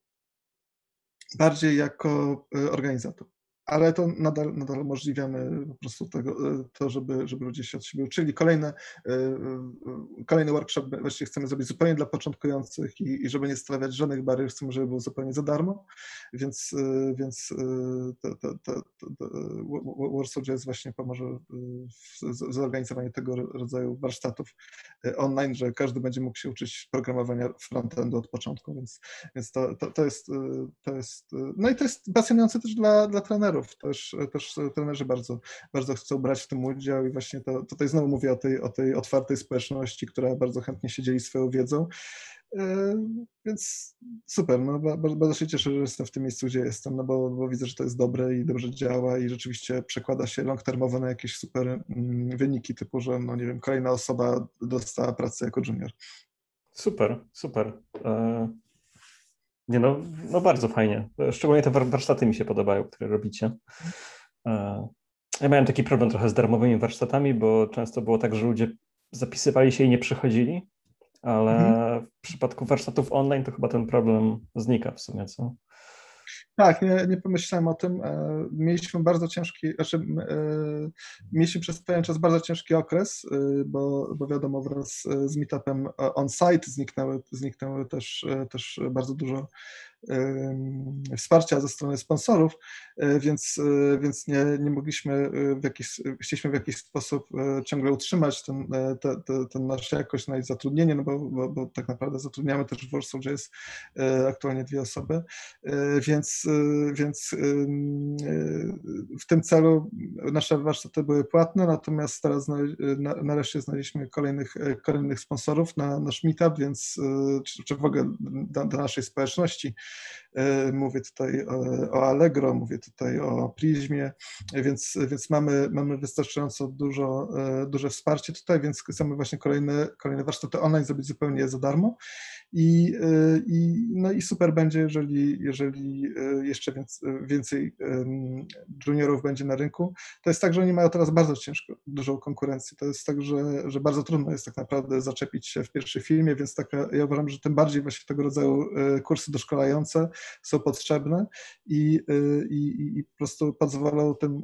bardziej jako organizator ale to nadal, nadal umożliwiamy po prostu tego, e, to, żeby, żeby ludzie się od siebie uczyli. Kolejne, e, e, kolejny workshop właściwie chcemy zrobić zupełnie dla początkujących i, i żeby nie stawiać żadnych barier, chcemy, żeby był zupełnie za darmo, więc, więc to, to Warsaw Jazz właśnie pomoże w zorganizowaniu tego rodzaju warsztatów online, że każdy będzie mógł się uczyć programowania frontendu od początku, więc, więc to, to, to, jest, to jest, no i to jest pasjonujące też dla, dla trenerów, trenerów. Też, też trenerzy bardzo, bardzo chcą brać w tym udział i właśnie to, tutaj znowu mówię o tej, o tej otwartej społeczności, która bardzo chętnie się dzieli swoją wiedzą. E, więc super, no, bardzo się cieszę, że jestem w tym miejscu, gdzie jestem, no bo, bo widzę, że to jest dobre i dobrze działa i rzeczywiście przekłada się long termowo na jakieś super mm, wyniki, typu, że no nie wiem, kolejna osoba dostała pracę jako junior. Super, super. Nie no, no bardzo fajnie. Szczególnie te warsztaty mi się podobają, które robicie. E, ja miałem taki problem trochę z darmowymi warsztatami, bo często było tak, że ludzie zapisywali się i nie przychodzili, ale mhm. w przypadku warsztatów online to chyba ten problem znika w sumie, co? Tak, nie, nie pomyślałem o tym. E, mieliśmy bardzo ciężki, znaczy e, mieliśmy przez pewien czas bardzo ciężki okres, bo, bo wiadomo, wraz z meetupem on-site zniknęły, zniknęły też, też bardzo dużo wsparcia ze strony sponsorów, e, więc, e, więc nie, nie mogliśmy e, w jakiś, chcieliśmy w jakiś sposób ciągle utrzymać ten, te, te, ten nasz jakość na zatrudnienie, no bo, bo, bo, tak naprawdę zatrudniamy też w Warsaw, gdzie jest aktualnie dwie osoby, więc, więc w tym celu nasze warsztaty były płatne, natomiast teraz nareszcie znaleźliśmy kolejnych, kolejnych sponsorów na nasz meetup, więc czy, w ogóle do, naszej społeczności, mówię tutaj o Allegro, mówię tutaj o Prismie, więc, więc mamy, mamy wystarczająco dużo, e, duże wsparcie tutaj, więc chcemy właśnie kolejne, kolejne warsztaty online zrobić zupełnie za darmo. I, e, i, no i super będzie, jeżeli, jeżeli jeszcze więcej juniorów będzie na rynku. To jest tak, że oni mają teraz bardzo ciężko, dużą konkurencję. To jest tak, że, że bardzo trudno jest tak naprawdę zaczepić się w pierwszym filmie, więc taka, ja uważam, że tym bardziej właśnie tego rodzaju kursy doszkolające są potrzebne i, i, i po prostu pozwolą tym,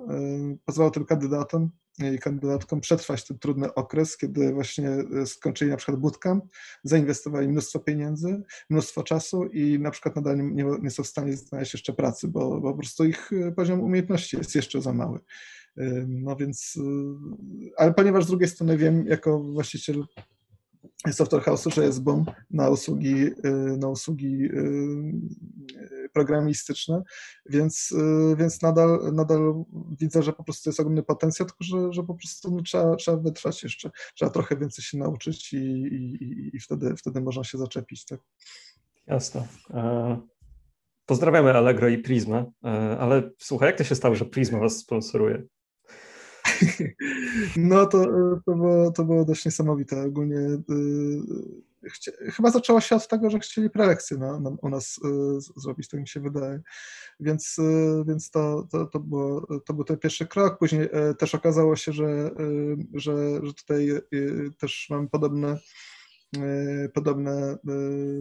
pozwolą tym kandydatom i kandydatkom przetrwać ten trudny okres, kiedy właśnie y, skończyli na przykład bootcamp, zainwestowali mnóstwo pieniędzy, mnóstwo czasu i na przykład nadal nie, nie są w stanie znaleźć jeszcze pracy, bo, bo po prostu ich poziom umiejętności jest jeszcze za mały. No więc, ale ponieważ z drugiej strony wiem, jako właściciel Software House, że jest boom na usługi, y, na usługi y, programistyczne, więc, y, więc nadal, nadal widzę, że po prostu jest ogromny potencjał, tylko że, że po prostu trzeba, trzeba wytrwać jeszcze, trzeba trochę więcej się nauczyć i, i, i wtedy, wtedy można się zaczepić. Tak? Jasne. E, pozdrawiamy Allegro i Prisma, e, ale słuchaj, jak to się stało, że Prisma was sponsoruje? *laughs* No to, to, było, to było dość niesamowite. Ogólnie chcia, chyba zaczęło się od tego, że chcieli prelekcję na, na, u nas y, zrobić, tak mi się wydaje. Więc, więc to, to, to, było, to był ten pierwszy krok. Później też okazało się, że, że, że tutaj też mamy podobne E, podobne e,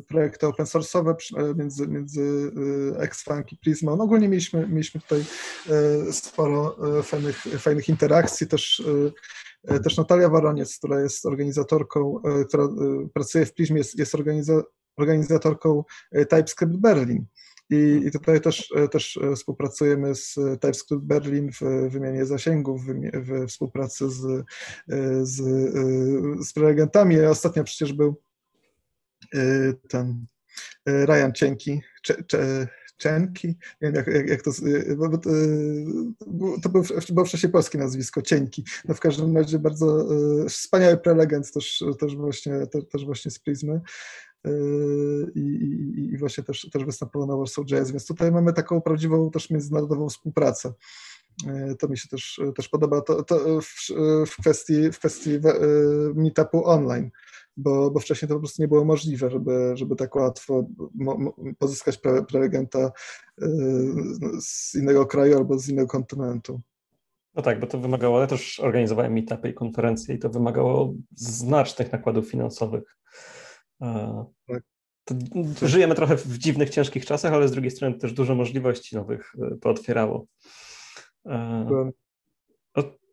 projekty open source'owe e, między, między Xfunk i Prisma. No ogólnie mieliśmy, mieliśmy tutaj sporo fajnych, fajnych interakcji, też też Natalia Waroniec, która jest organizatorką, która pracuje w Prismie, jest, jest organiza, organizatorką TypeScript Berlin. I, I, tutaj też, też współpracujemy z TypeScript Berlin w wymianie zasięgów, w, współpracy z, z, z prelegentami. Ostatnio przecież był ten Ryan Cienki, Cienki, nie wiem jak, jak, jak to, bo, to, to było, wcześniej polskie nazwisko, Cieńki. No w każdym razie bardzo wspaniały prelegent też, też, właśnie, też, właśnie z Prizmy. I, i, i, właśnie też, też występował na Warsaw Jazz, więc tutaj mamy taką prawdziwą też międzynarodową współpracę. To mi się też, też podoba to, to w, w, kwestii, w kwestii meetupu online, bo, bo wcześniej to po prostu nie było możliwe, żeby, żeby tak łatwo pozyskać pre, prelegenta z innego kraju albo z innego kontynentu. No tak, bo to wymagało, ale też organizowałem meetupy i konferencje i to wymagało znacznych nakładów finansowych. Tak. żyjemy trochę w dziwnych, ciężkich czasach, ale z drugiej strony też dużo możliwości nowych pootwierało.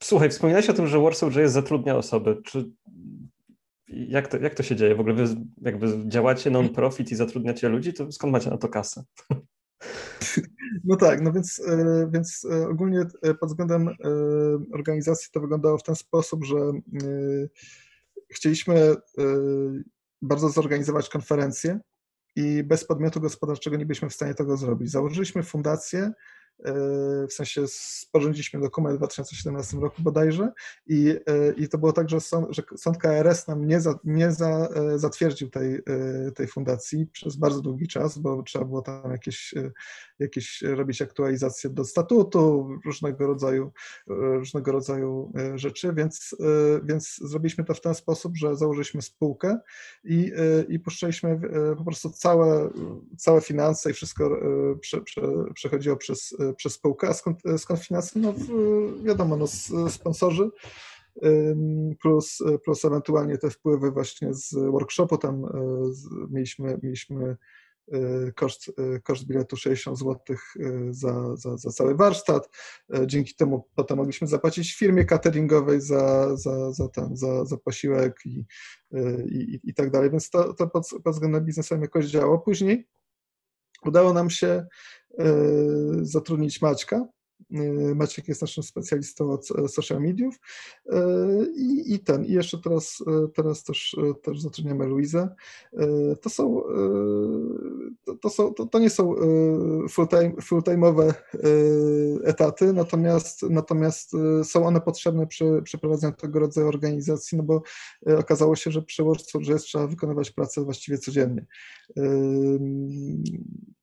Słuchaj, wspominałeś o tym, że Warsaw J zatrudnia osoby. Czy jak to, jak to się dzieje? W ogóle wy jakby działacie non-profit i zatrudniacie ludzi, to skąd macie na to kasę? *laughs* No tak, no więc, e, więc e, ogólnie e, pod względem organizacji to wyglądało w ten sposób, że chcieliśmy bardzo zorganizować konferencję i bez podmiotu gospodarczego nie byliśmy w stanie tego zrobić. Założyliśmy fundację, w sensie sporządziliśmy dokument w 2017 roku bodajże i, e, i to było tak, że sąd, że sąd KRS nam nie, za, nie za, e, zatwierdził tej, tej fundacji przez bardzo długi czas, bo trzeba było tam jakieś, jakieś robić aktualizacje do statutu, różnego rodzaju, różnego rodzaju rzeczy, więc, więc zrobiliśmy to w ten sposób, że założyliśmy spółkę i, i puszczaliśmy po prostu całe, całe finanse i wszystko prze, prze, przechodziło przez przez spółkę, a skąd, skąd finanse? No wiadomo, no, sponsorzy plus, plus ewentualnie te wpływy właśnie z workshopu, tam e, mieliśmy, mieliśmy e, koszt, e, koszt biletu 60 zł za, za, za cały warsztat. Dzięki temu potem mogliśmy zapłacić firmie cateringowej za, za, za, ten, za, za posiłek i, i, i tak dalej, więc to, to pod, względem biznesowym jakoś działało. Później udało nam się E, zatrudnić Maćka. E, Maciek jest naszym specjalistą od e, social mediów i, i ten, i jeszcze teraz, teraz też, też zatrudniamy Luizę. To są, to, to, są, to, to nie są full-time, full-time'owe etaty, natomiast, natomiast są one potrzebne przy, przy prowadzeniu tego rodzaju organizacji, no bo okazało się, że przy że jest trzeba wykonywać pracę właściwie codziennie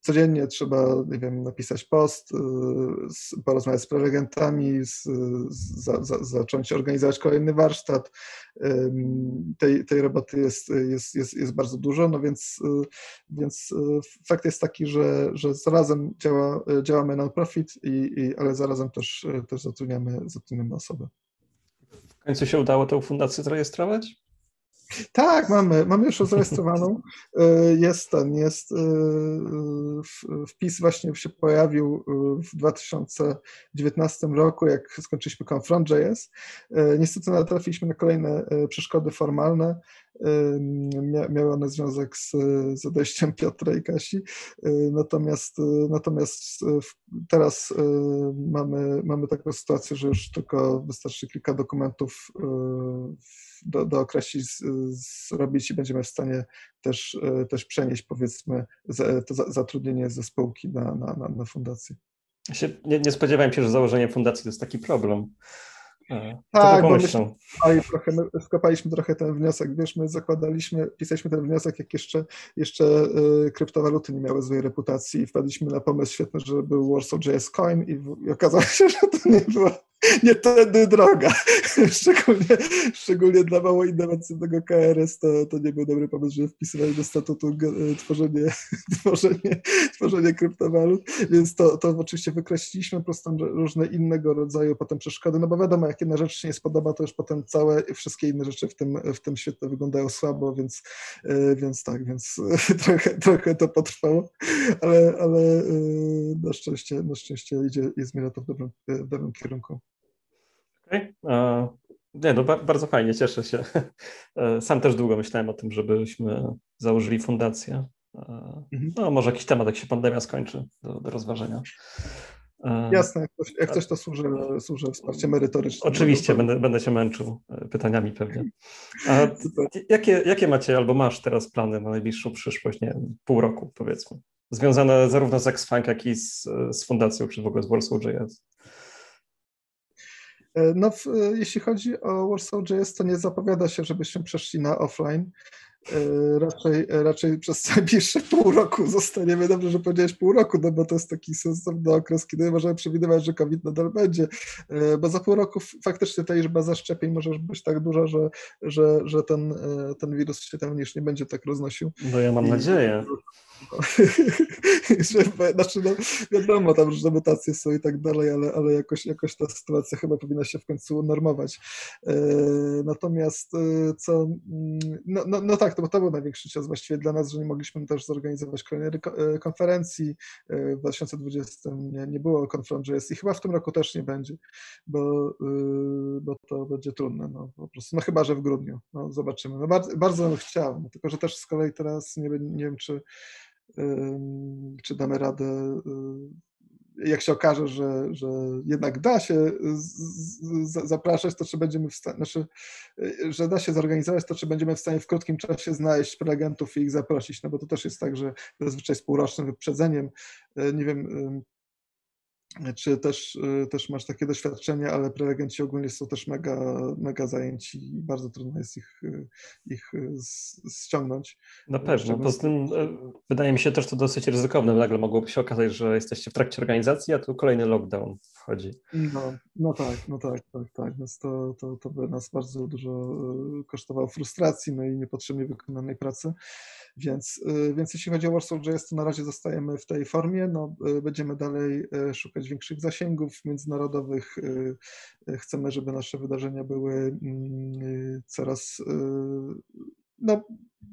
codziennie trzeba, nie wiem, napisać post, y, porozmawiać z prelegentami, z, za, za, zacząć organizować kolejny warsztat. Tej, tej roboty jest, jest, jest, jest bardzo dużo, no więc, y, więc y, fakt jest taki, że, że zarazem działa, działamy non-profit, i, i, ale zarazem też, też zatrudniamy, zatrudniamy osoby. W końcu się udało tę fundację zarejestrować? Tak, mamy, mamy już zarejestrowaną. E, jest ten, jest e, wpis właśnie się pojawił e, w 2019 roku, jak skończyliśmy Confront.js. Niestety natrafiliśmy na kolejne przeszkody formalne. Miały one związek z, z odejściem Piotra i Kasi. Natomiast, natomiast teraz mamy, mamy taką sytuację, że już tylko wystarczy kilka dokumentów do, dookreślić, zrobić i będziemy w stanie też, e, też przenieść powiedzmy to zatrudnienie ze spółki na, na, na, na fundację. nie, nie spodziewałem się, że założenie fundacji to jest taki problem. E, tak, bo myśmy trochę, my wkopaliśmy trochę ten wniosek, wiesz, my zakładaliśmy, pisaliśmy ten wniosek, jak jeszcze, jeszcze y, kryptowaluty nie miały złej reputacji i wpadliśmy na pomysł świetny, że był Warsaw JS Coin i, i okazało się, *laughs* że to nie było *laughs* nie tędy droga. *laughs* szczególnie, szczególnie dla mało innowacyjnego KRS to, to nie był dobry pomysł, żeby wpisywali do statutu e, tworzenie, *laughs* tworzenie, tworzenie kryptowalut, więc to, to oczywiście wykreśliliśmy po prostu różne innego rodzaju potem przeszkody, no bo wiadomo, jak jedna rzecz się nie spodoba, to już potem całe, wszystkie inne rzeczy w tym, w tym świecie wyglądają słabo, więc, e, więc tak, więc trochę, trochę to potrwało, ale, ale e, na szczęście, na szczęście idzie, i zmienia to w dobrym, w dobrym kierunku. Okay. Nie, no bardzo fajnie, cieszę się. *laughs* E, sam też długo myślałem o tym, żebyśmy założyli fundację. Mhm. No może jakiś temat, jak się pandemia skończy, do, do rozważenia. Jasne, jak coś, jak coś to służy, służy wsparcie merytoryczne. Oczywiście, to... będę, będę się męczył pytaniami pewnie. A *laughs* jakie, jakie macie albo masz teraz plany na najbliższą przyszłość, nie wiem, pół roku powiedzmy? Związane zarówno z Xfunk, jak i z, z fundacją, czy w ogóle z Warsaw.js? E, no, w, e, jeśli chodzi o Warsaw.js, to nie zapowiada się, żebyśmy przeszli na offline. E, raczej, raczej przez *laughs* najbliższe pół roku zostaniemy. Dobrze, że powiedziałeś pół roku, no bo to jest taki sensowny okres, kiedy możemy przewidywać, że COVID nadal będzie, bo za pół roku faktycznie ta liczba zaszczepień może być tak duża, że, że, że ten, ten wirus się tam już nie będzie tak roznosił. No ja mam I, nadzieję. *laughs* znaczy, no, wiadomo, tam różne mutacje są i tak dalej, ale, ale jakoś, jakoś ta sytuacja chyba powinna się w końcu normować. E, natomiast e, co, mm, no, no, no tak, to, bo to był największy czas właściwie dla nas, że nie mogliśmy też zorganizować kolejnej e, konferencji. W 2020 nie, nie było Confront.js i chyba w tym roku też nie będzie, bo, bo to będzie trudne, no po prostu, no chyba, że w grudniu, no zobaczymy. No bardzo, bardzo bym chciał, tylko że też z kolei teraz nie, nie wiem, czy czy damy radę, y, jak się okaże, że, że jednak da się zapraszać, to czy będziemy w stanie, znaczy, y, że da się zorganizować, to czy będziemy w stanie w krótkim czasie znaleźć prelegentów i ich zaprosić, no bo to też jest tak, że zazwyczaj z półrocznym wyprzedzeniem, y, nie wiem, czy też, y, też masz takie doświadczenie, ale prelegenci ogólnie są też mega, mega zajęci i bardzo trudno jest ich, y, ich y, ściągnąć. Na pewno. Poza tym wydaje mi się też to dosyć ryzykowne. Nagle mogłoby się okazać, że jesteście w trakcie organizacji, a tu kolejny lockdown wchodzi. No, no tak, no tak, tak, tak. Więc to, to, to by nas bardzo dużo kosztowało frustracji, no i niepotrzebnie wykonanej pracy. Więc, więc jeśli chodzi o Warsaw.js, to na razie zostajemy w tej formie. No, będziemy dalej szukać większych zasięgów międzynarodowych. Y, y, chcemy, żeby nasze wydarzenia były mm, y, coraz no,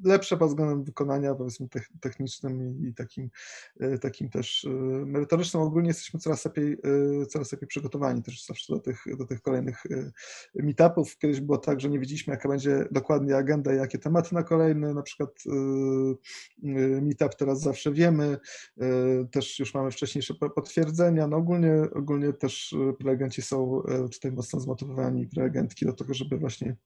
lepsze pod względem wykonania, powiedzmy technicznym i takim, e, takim też e, merytorycznym. Ogólnie jesteśmy coraz lepiej, e, coraz lepiej przygotowani też zawsze do tych, do tych kolejnych meetupów. Kiedyś było tak, że nie wiedzieliśmy, jaka będzie dokładnie agenda i jakie tematy na kolejny, na przykład meetup teraz zawsze wiemy, też już mamy wcześniejsze potwierdzenia. No ogólnie, ogólnie też prelegenci są tutaj mocno zmotywowani, prelegentki do tego, żeby właśnie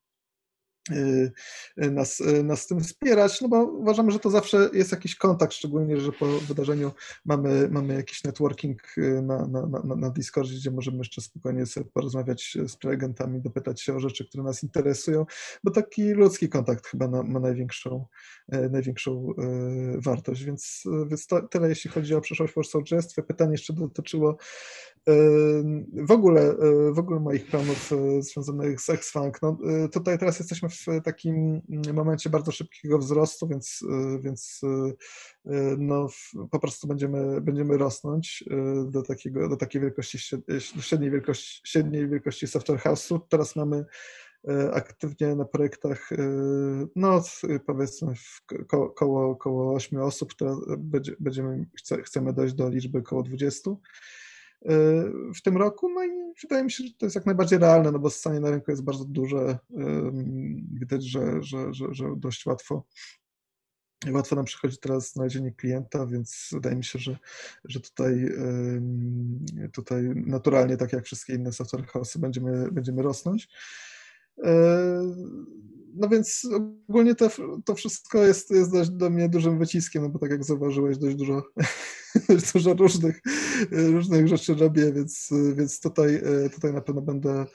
nas, y, nas tym wspierać, no bo uważamy, że to zawsze jest jakiś kontakt, szczególnie, że po wydarzeniu mamy, mamy jakiś networking na, na, na, na Discordzie, gdzie możemy jeszcze spokojnie sobie porozmawiać z prelegentami, dopytać się o rzeczy, które nas interesują, bo taki ludzki kontakt chyba ma, ma największą, największą wartość, więc, więc to, tyle jeśli chodzi o przyszłość Warsaw. Twoje pytanie jeszcze dotyczyło w ogóle, w ogóle moich planów związanych z X-Funk. No, tutaj teraz jesteśmy w takim momencie bardzo szybkiego wzrostu, więc, więc no, po prostu będziemy, będziemy rosnąć do, takiego, do takiej wielkości, średniej wielkości, średniej wielkości software house'u. Teraz mamy aktywnie na projektach, no powiedzmy koło, koło, koło 8 osób, które będziemy, chcemy dojść do liczby około 20. E, w tym roku. No i wydaje mi się, że to jest jak najbardziej realne, no bo stanie na rynku jest bardzo duże. Widać, że, że, że, że dość łatwo Łatwo nam przychodzi teraz znalezienie klienta, więc wydaje mi się, że, że tutaj, tutaj naturalnie, tak jak wszystkie inne software house'y, będziemy, będziemy rosnąć. E, no więc ogólnie to, to wszystko jest, jest dość do mnie dużym wyciskiem, no bo tak jak zauważyłeś, dość dużo, *laughs* dość dużo różnych, różnych rzeczy robię, więc, więc tutaj, tutaj na pewno będę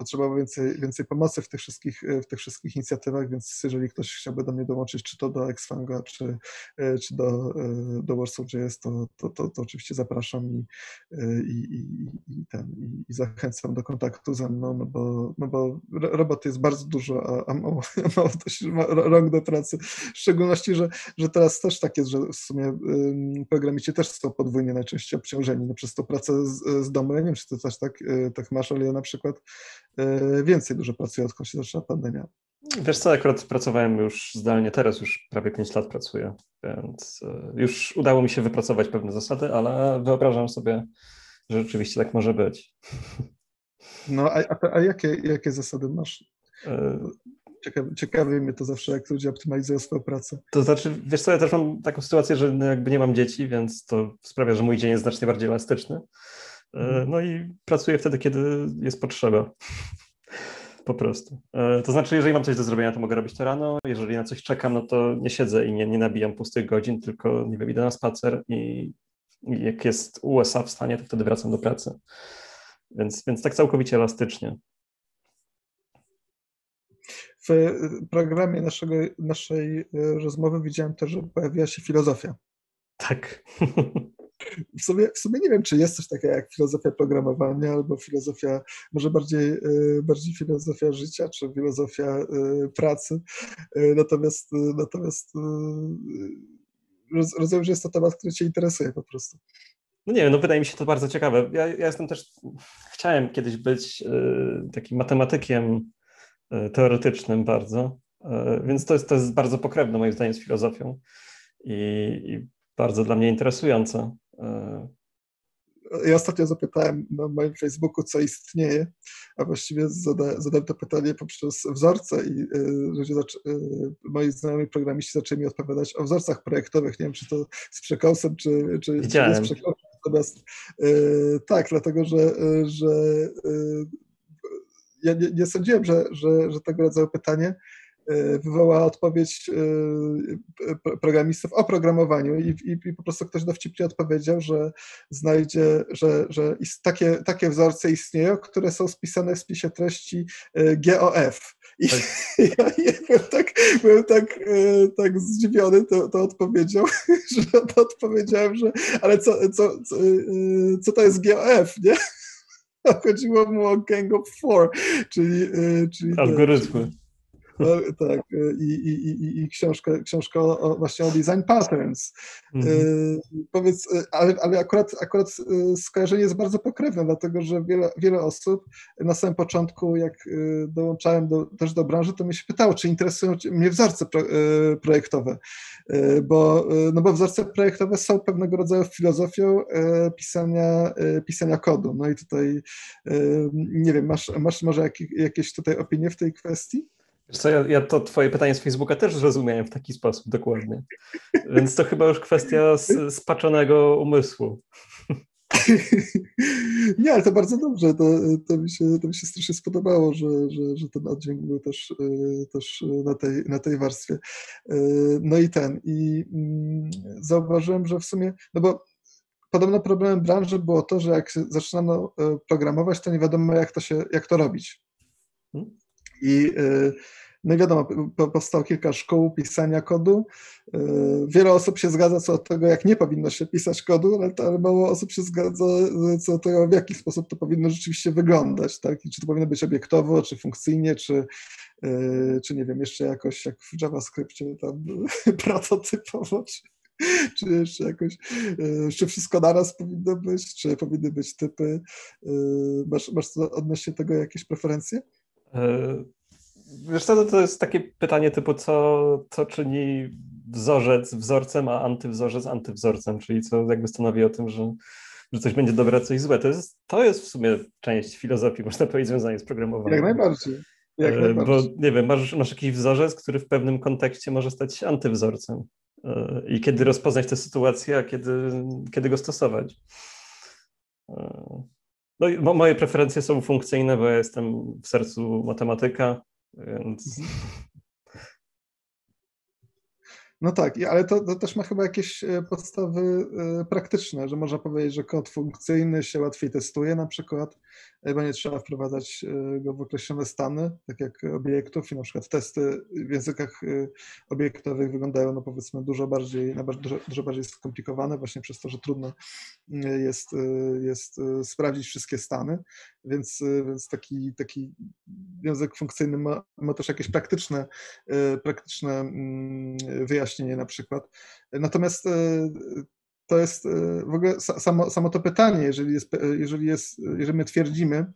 potrzebował więcej, więcej pomocy w tych, wszystkich, w tych wszystkich inicjatywach, więc jeżeli ktoś chciałby do mnie dołączyć, czy to do Xfanga, czy, czy do, do Warsaw.js, to, to, to, to oczywiście zapraszam i, i, i, i, ten, i, i zachęcam do kontaktu ze mną, no bo, no bo roboty jest bardzo dużo, a, a mało, *laughs* mało ma rąk do pracy, w szczególności, że, że teraz też tak jest, że w sumie programiści też są podwójnie najczęściej obciążeni no, przez tą pracę z, z domu. Ja nie wiem, czy ty też tak, tak masz, ale ja na przykład E, więcej dużo pracuję, odkąd się zaczęła pandemia. Wiesz co, akurat pracowałem już zdalnie, teraz już prawie 5 lat pracuję, więc e, już udało mi się wypracować pewne zasady, ale wyobrażam sobie, że rzeczywiście tak może być. No, a, a, a jakie, jakie zasady masz? E, ciekawi, ciekawi mnie to zawsze, jak ludzie optymalizują swoją pracę. To znaczy, wiesz co, ja też mam taką sytuację, że no jakby nie mam dzieci, więc to sprawia, że mój dzień jest znacznie bardziej elastyczny. Mhm. No i pracuję wtedy, kiedy jest potrzeba. *laughs* Po prostu. To znaczy, jeżeli mam coś do zrobienia, to mogę robić to rano. Jeżeli na coś czekam, no to nie siedzę i nie, nie nabijam pustych godzin, tylko nie wiem, idę na spacer i, i jak jest USA w stanie, to wtedy wracam do pracy. Więc, więc tak całkowicie elastycznie. W programie naszego, naszej e, rozmowy widziałem też, że pojawiła się filozofia. Tak. *laughs* W sumie, w sumie nie wiem, czy jest coś takiego jak filozofia programowania, albo filozofia, może bardziej, e, bardziej filozofia życia, czy filozofia e, pracy. Natomiast, natomiast rozumiem, że jest to temat, który Cię interesuje po prostu. No nie wiem, no wydaje mi się to bardzo ciekawe. Ja, ja jestem też, chciałem kiedyś być takim matematykiem E, teoretycznym bardzo, e, więc to jest, to jest bardzo pokrewne moim zdaniem z filozofią i, i bardzo dla mnie interesujące. E, ja ostatnio zapytałem na moim Facebooku, co istnieje, a właściwie zada, zadałem to pytanie poprzez wzorce i ludzie zaczę, moi znajomi programiści zaczęli mi odpowiadać o wzorcach projektowych. Nie wiem, czy to z przekąsem, czy, czy, czy nie z przekąsem. Natomiast tak, dlatego że, że ja nie, nie sądziłem, że, że, że tego rodzaju pytanie e, wywoła odpowiedź e, programistów o programowaniu i, i, i, po prostu ktoś dowcipnie odpowiedział, że znajdzie, że, że takie, takie wzorce istnieją, które są spisane w spisie treści e, GOF. I tak. *laughs* ja, ja byłem tak, byłem tak, tak zdziwiony tą, tą odpowiedzią, *laughs* że odpowiedziałem, że ale co, co, co, co to jest GOF, nie? *laughs* chodziło mu o Gang of Four, czyli... Czyli Algorytmy. No, tak, e, i, i, i, i książka, książka o, właśnie o design patterns. Mhm. E, powiedz, ale, ale akurat, akurat skojarzenie jest bardzo pokrewne, dlatego że wiele, wiele osób na samym początku, jak dołączałem do, też do branży, to mnie się pytało, czy interesują mnie wzorce pro, projektowe, bo, no bo wzorce projektowe są pewnego rodzaju filozofią pisania, pisania kodu. No i tutaj nie wiem, masz, masz może jak, jakieś tutaj opinie w tej kwestii? Co, ja, ja, to twoje pytanie z Facebooka też zrozumiałem w taki sposób dokładnie. Więc to chyba już kwestia spaczonego umysłu. *laughs* Nie, ale to bardzo dobrze. To, to, mi, się, to mi się strasznie spodobało, że, że, że ten oddźwięk był też, e, też na, tej, na tej warstwie. E, no i ten. I mm, zauważyłem, że w sumie, no bo podobno problemem branży było to, że jak zaczynano e, programować, to nie wiadomo, jak to, się, jak to robić. Hmm? I no i wiadomo, powstało kilka szkół pisania kodu. E, wiele osób się zgadza co do tego, jak nie powinno się pisać kodu, ale, mało osób się zgadza co do tego, w jaki sposób to powinno rzeczywiście wyglądać. Tak? I czy to powinno być obiektowo, czy funkcyjnie, czy, czy nie wiem, jeszcze jakoś jak w JavaScriptie tam *laughs* prototypowo, czy, czy jeszcze jakoś, czy wszystko naraz powinno być, czy powinny być typy. Masz, masz odnośnie tego jakieś preferencje? Wiesz co, to jest takie pytanie typu, co, co czyni wzorzec wzorcem, a antywzorzec antywzorcem, czyli co jakby stanowi o tym, że, że coś będzie dobre, a coś złe. To jest, to jest w sumie część filozofii, można powiedzieć, związania z programowaniem. Jak najbardziej. Jak e, najbardziej. Bo nie wiem, masz, masz jakiś wzorzec, który w pewnym kontekście może stać się antywzorcem. E, I kiedy rozpoznać tę sytuację, a kiedy, kiedy go stosować. No moje preferencje są funkcyjne, bo ja jestem w sercu matematyka, więc. *laughs* No tak, ale to, to, też ma chyba jakieś e, podstawy e, praktyczne, że można powiedzieć, że kod funkcyjny się łatwiej testuje na przykład, bo nie trzeba wprowadzać e, go w określone stany, tak jak obiektów i na przykład testy w językach obiektowych wyglądają no powiedzmy dużo bardziej, dużo, dużo bardziej skomplikowane właśnie przez to, że trudno jest, jest sprawdzić wszystkie stany, więc, więc taki, taki język funkcyjny ma, ma też jakieś praktyczne, praktyczne mm, na przykład. Natomiast to jest e, w ogóle samo, samo to pytanie, jeżeli, jest, jeżeli, jest, jeżeli my twierdzimy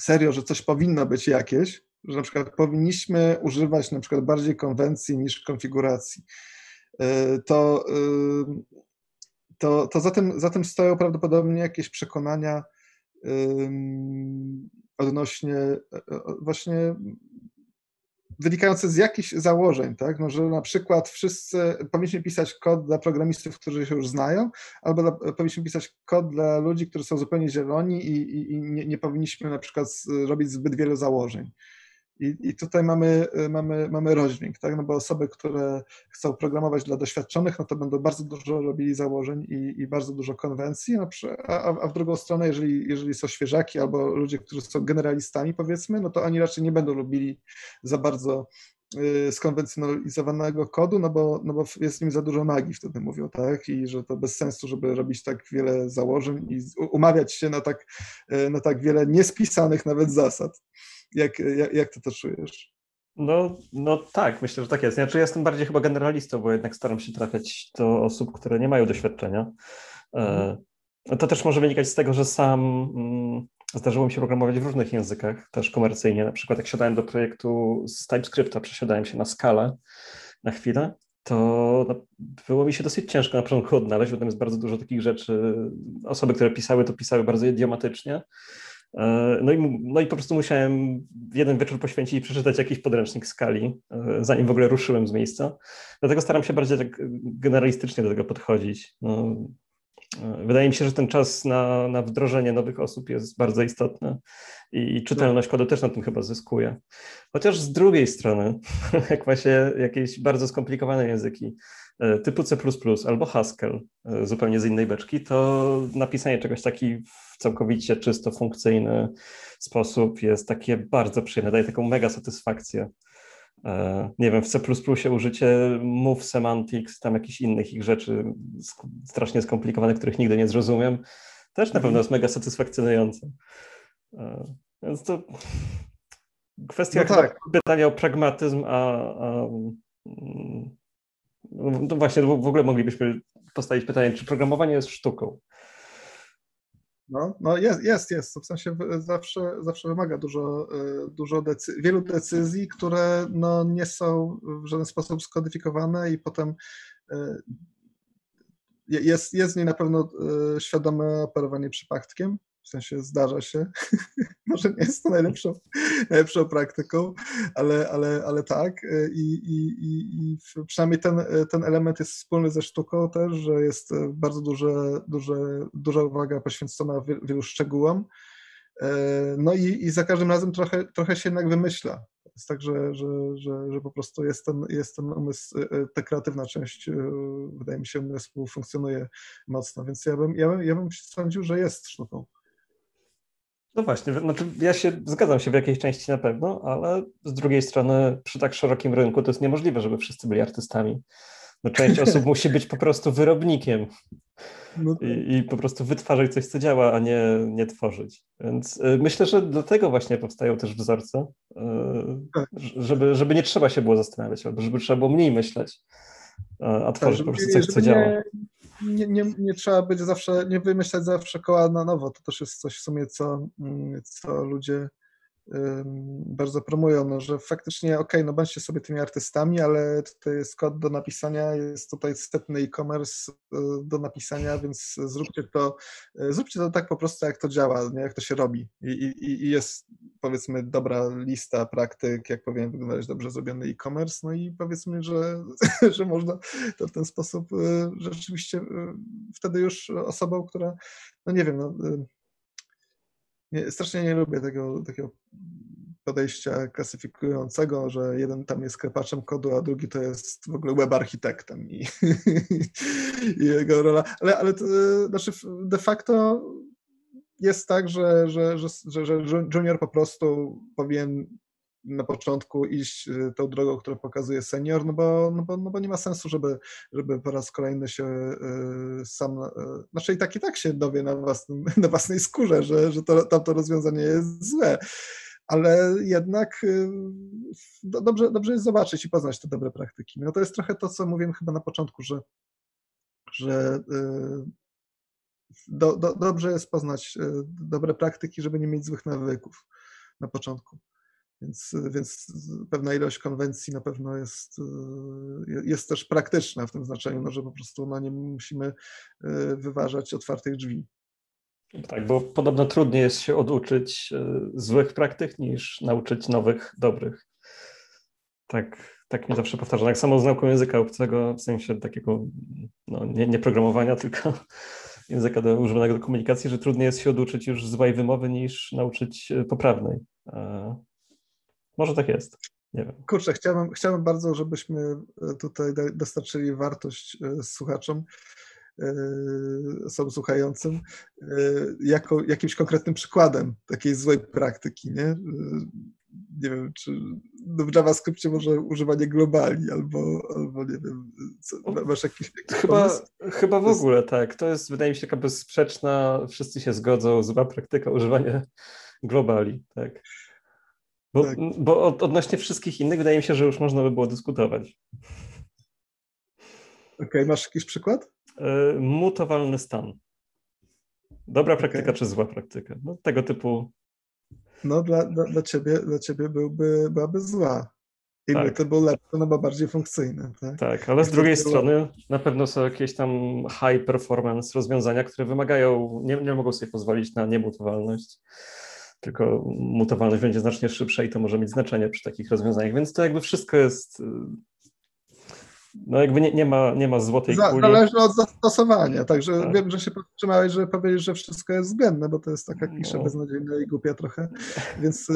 serio, że coś powinno być jakieś, że na przykład powinniśmy używać na przykład bardziej konwencji niż konfiguracji, e, to, e, to, to za, tym, za tym stoją prawdopodobnie jakieś przekonania odnośnie właśnie wynikające z jakichś założeń, tak? No, że na przykład wszyscy powinniśmy pisać kod dla programistów, którzy się już znają, albo dla, powinniśmy pisać kod dla ludzi, którzy są zupełnie zieloni i, i, i nie, nie, powinniśmy na przykład robić zbyt wielu założeń. I, I, tutaj mamy, mamy, mamy rozdźwięk, tak? no bo osoby, które chcą programować dla doświadczonych, no to będą bardzo dużo robili założeń i, i bardzo dużo konwencji, a, a, w drugą stronę, jeżeli, jeżeli są świeżaki albo ludzie, którzy są generalistami, powiedzmy, no to oni raczej nie będą lubili za bardzo y, skonwencjonalizowanego kodu, no bo, no bo jest w nim za dużo magii, wtedy mówią, tak? I że to bez sensu, żeby robić tak wiele założeń i umawiać się na tak, y, na tak wiele niespisanych nawet zasad. Jak, jak, jak ty to czujesz? No, no tak, myślę, że tak jest. Znaczy, ja jestem bardziej chyba generalistą, bo jednak staram się trafiać do osób, które nie mają doświadczenia. E, mhm. To też może wynikać z tego, że sam mm, zdarzyło mi się programować w różnych językach, też komercyjnie. Na przykład jak siadałem do projektu z TypeScripta, przesiadałem się na skalę na chwilę, to no, było mi się dosyć ciężko na początku odnaleźć, bo tam jest bardzo dużo takich rzeczy. Osoby, które pisały, to pisały bardzo idiomatycznie. E, no i, no i po prostu musiałem jeden wieczór poświęcić i przeczytać jakiś podręcznik skali, e, zanim w ogóle ruszyłem z miejsca. Dlatego staram się bardziej tak generalistycznie do tego podchodzić. No, e, wydaje mi się, że ten czas na, na wdrożenie nowych osób jest bardzo istotny i czytelność kodu też na tym chyba zyskuje. Chociaż z drugiej strony, *laughs* jak się jakieś bardzo skomplikowane języki typu C++ albo Haskell zupełnie z innej beczki, to napisanie czegoś takiego w całkowicie czysto funkcyjny sposób jest takie bardzo przyjemne, daje taką mega satysfakcję. E, nie wiem, w C++ użycie move semantics, tam jakichś innych ich rzeczy strasznie skomplikowanych, których nigdy nie zrozumiem, też na pewno jest mega satysfakcjonujące. E, więc to kwestia no tak. pytania o pragmatyzm, a, a no właśnie w ogóle moglibyśmy postawić pytanie, czy programowanie jest sztuką? No, no jest, jest, jest. W sensie zawsze, zawsze wymaga dużo, y, dużo decy wielu decyzji, które no, nie są w żaden sposób skodyfikowane i potem y, jest, jest w niej na pewno y, świadome operowanie przypadkiem, w sensie zdarza się. *laughs* Może nie jest to najlepszą, najlepszą praktyką, ale, ale, ale tak. I, i, i przynajmniej ten, ten element jest wspólny ze sztuką też, że jest bardzo duże, duże, duża uwaga poświęcona wielu szczegółom. No i, i za każdym razem trochę, trochę się jednak wymyśla. Jest tak, że, że, że, że po prostu jest ten, jest ten umysł, ta kreatywna część, wydaje mi się, umysłu funkcjonuje mocno, więc ja bym, ja bym, ja bym sądził, że jest sztuką. No właśnie, znaczy ja się zgadzam się w jakiejś części na pewno, ale z drugiej strony przy tak szerokim rynku to jest niemożliwe, żeby wszyscy byli artystami. No, część osób *laughs* musi być po prostu wyrobnikiem no tak. i, i, po prostu wytwarzać coś, co działa, a nie, nie tworzyć. Więc y, myślę, że dlatego właśnie powstają też wzorce, y, tak. żeby, żeby nie trzeba się było zastanawiać, albo żeby trzeba było mniej myśleć, a, tworzyć tak, po prostu coś, co działa nie, nie, nie trzeba być zawsze, nie wymyślać zawsze koła na nowo. To też jest coś w sumie, co, mm, co ludzie bardzo promują, no, że faktycznie okej, okay, no bądźcie sobie tymi artystami, ale tutaj jest kod do napisania, jest tutaj setny e-commerce y, do napisania, więc zróbcie to, y, zróbcie to tak po prostu, jak to działa, nie? jak to się robi. I, i, I jest powiedzmy dobra lista praktyk, jak powinien wyglądać dobrze zrobiony e-commerce, no i powiedzmy, że, *laughs* że można to w ten sposób y, rzeczywiście wtedy już osobą, która, no nie wiem, no, nie, strasznie nie lubię tego, takiego podejścia klasyfikującego, że jeden tam jest sklepaczem kodu, a drugi to jest w ogóle web architektem i, *laughs* i jego rola. Ale, ale to, znaczy de facto jest tak, że, że, że, że junior po prostu powinien na początku iść y, tą drogą, którą pokazuje senior, no bo, no bo, no bo nie ma sensu, żeby, żeby po raz kolejny się y, sam, y, znaczy i tak i tak się dowie na, własnym, *laughs* na własnej skórze, że, że to, tamto rozwiązanie jest złe ale jednak dobrze, dobrze jest zobaczyć i poznać te dobre praktyki. No to jest trochę to, co mówiłem chyba na początku, że, że do, do, dobrze jest poznać dobre praktyki, żeby nie mieć złych nawyków na początku. Więc, więc pewna ilość konwencji na pewno jest, jest też praktyczna w tym znaczeniu, no, że po prostu na nie musimy e, wyważać otwartych drzwi. Tak, bo podobno trudniej jest się oduczyć e, złych praktyk niż nauczyć nowych, dobrych. tak, tak mi zawsze powtarza. Tak samo z nauką języka obcego, w sensie takiego no, nie, nie programowania, *laughs* tylko języka do, używanego do komunikacji, że trudniej jest się oduczyć już złej wymowy niż nauczyć e, poprawnej. E, może tak jest. Nie wiem. Kurczę, chciałbym, chciałbym bardzo, żebyśmy e, tutaj dostarczyli wartość słuchaczom, osobom słuchającym, jako jakimś konkretnym przykładem takiej złej praktyki, nie? nie wiem, czy no w JavaScriptie może używanie globali, albo, albo nie wiem, co, masz jakiś, jakiś chyba, chyba w ogóle tak. To jest, wydaje mi się, taka bezsprzeczna, wszyscy się zgodzą, zła praktyka używania globali, tak. Bo, tak. bo od, odnośnie wszystkich innych wydaje mi się, że już można by było dyskutować. Okej, okay, masz jakiś przykład? Y, mutowalny stan. Dobra praktyka okay. czy zła praktyka? No, tego typu no dla, dla, dla, ciebie, dla ciebie byłby, byłaby zła. I tak. to był lepszy, no bo bardziej funkcyjny. Tak, tak ale z drugiej strony na pewno są jakieś tam high performance rozwiązania, które wymagają, nie, nie mogą sobie pozwolić na niemutowalność, tylko mutowalność będzie znacznie szybsza i to może mieć znaczenie przy takich rozwiązaniach, więc to jakby wszystko jest no jakby nie, nie, ma, nie ma złotej kuli. Zależy od zastosowania, także tak. wiem, że się powstrzymałeś, że powiedzieć, że wszystko jest względne, bo to jest taka klisza no. beznadziejna i głupia trochę, więc,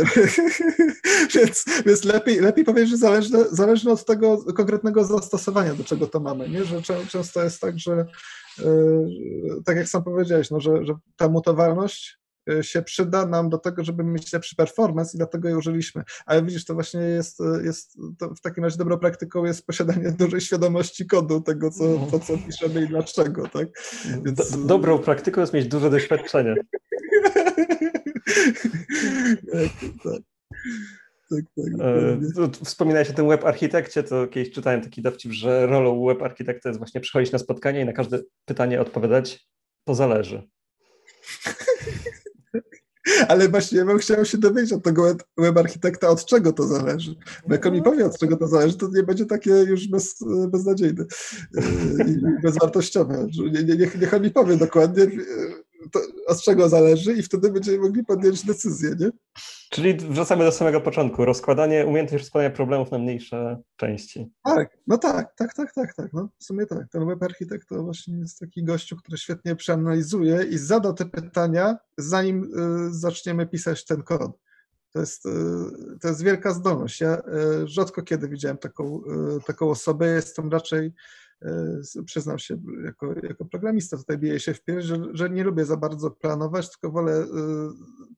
*laughs* więc, więc lepiej, lepiej powiedzieć, że zależy, zależy od tego konkretnego zastosowania, do czego to mamy, nie? że często jest tak, że yy, tak jak sam powiedziałeś, no, że, że ta mutowalność Y, się przyda nam do tego, żeby mieć lepszy performance i dlatego je użyliśmy. Ale widzisz, to właśnie jest, jest to w takim razie dobrą praktyką jest posiadanie *laughs* dużej świadomości kodu tego, co, to, co piszemy i dlaczego, tak? Więc... Do, dobrą praktyką jest mieć duże doświadczenie. *laughs* tak, tak. Tak, tak, e, Wspominałeś o tym web architekcie, to kiedyś czytałem taki dowcip, że rolą web architekta jest właśnie przychodzić na spotkanie i na każde pytanie odpowiadać, to zależy. *laughs* Ale właśnie ja bym chciał się dowiedzieć od tego web, web architekta, od czego to zależy. Bo jak on mi powie, od czego to zależy, to nie będzie takie już bez, beznadziejne i *laughs* bezwartościowe. Nie, nie, niech on mi powie dokładnie, to, od czego zależy i wtedy będziemy mogli podjąć decyzję, nie? Czyli wracamy do samego początku. Rozkładanie, umiejętność rozkładania problemów na mniejsze części. Tak, no tak, tak, tak, tak, tak. No, w sumie tak. Ten web architekt to właśnie jest taki gościu, który świetnie przeanalizuje i zada te pytania, zanim y, zaczniemy pisać ten kod. To jest, y, to jest wielka zdolność. Ja y, rzadko kiedy widziałem taką, y, taką osobę. Jestem raczej przyznam się, jako, jako programista tutaj biję się w pierś, że, że nie lubię za bardzo planować, tylko wolę e,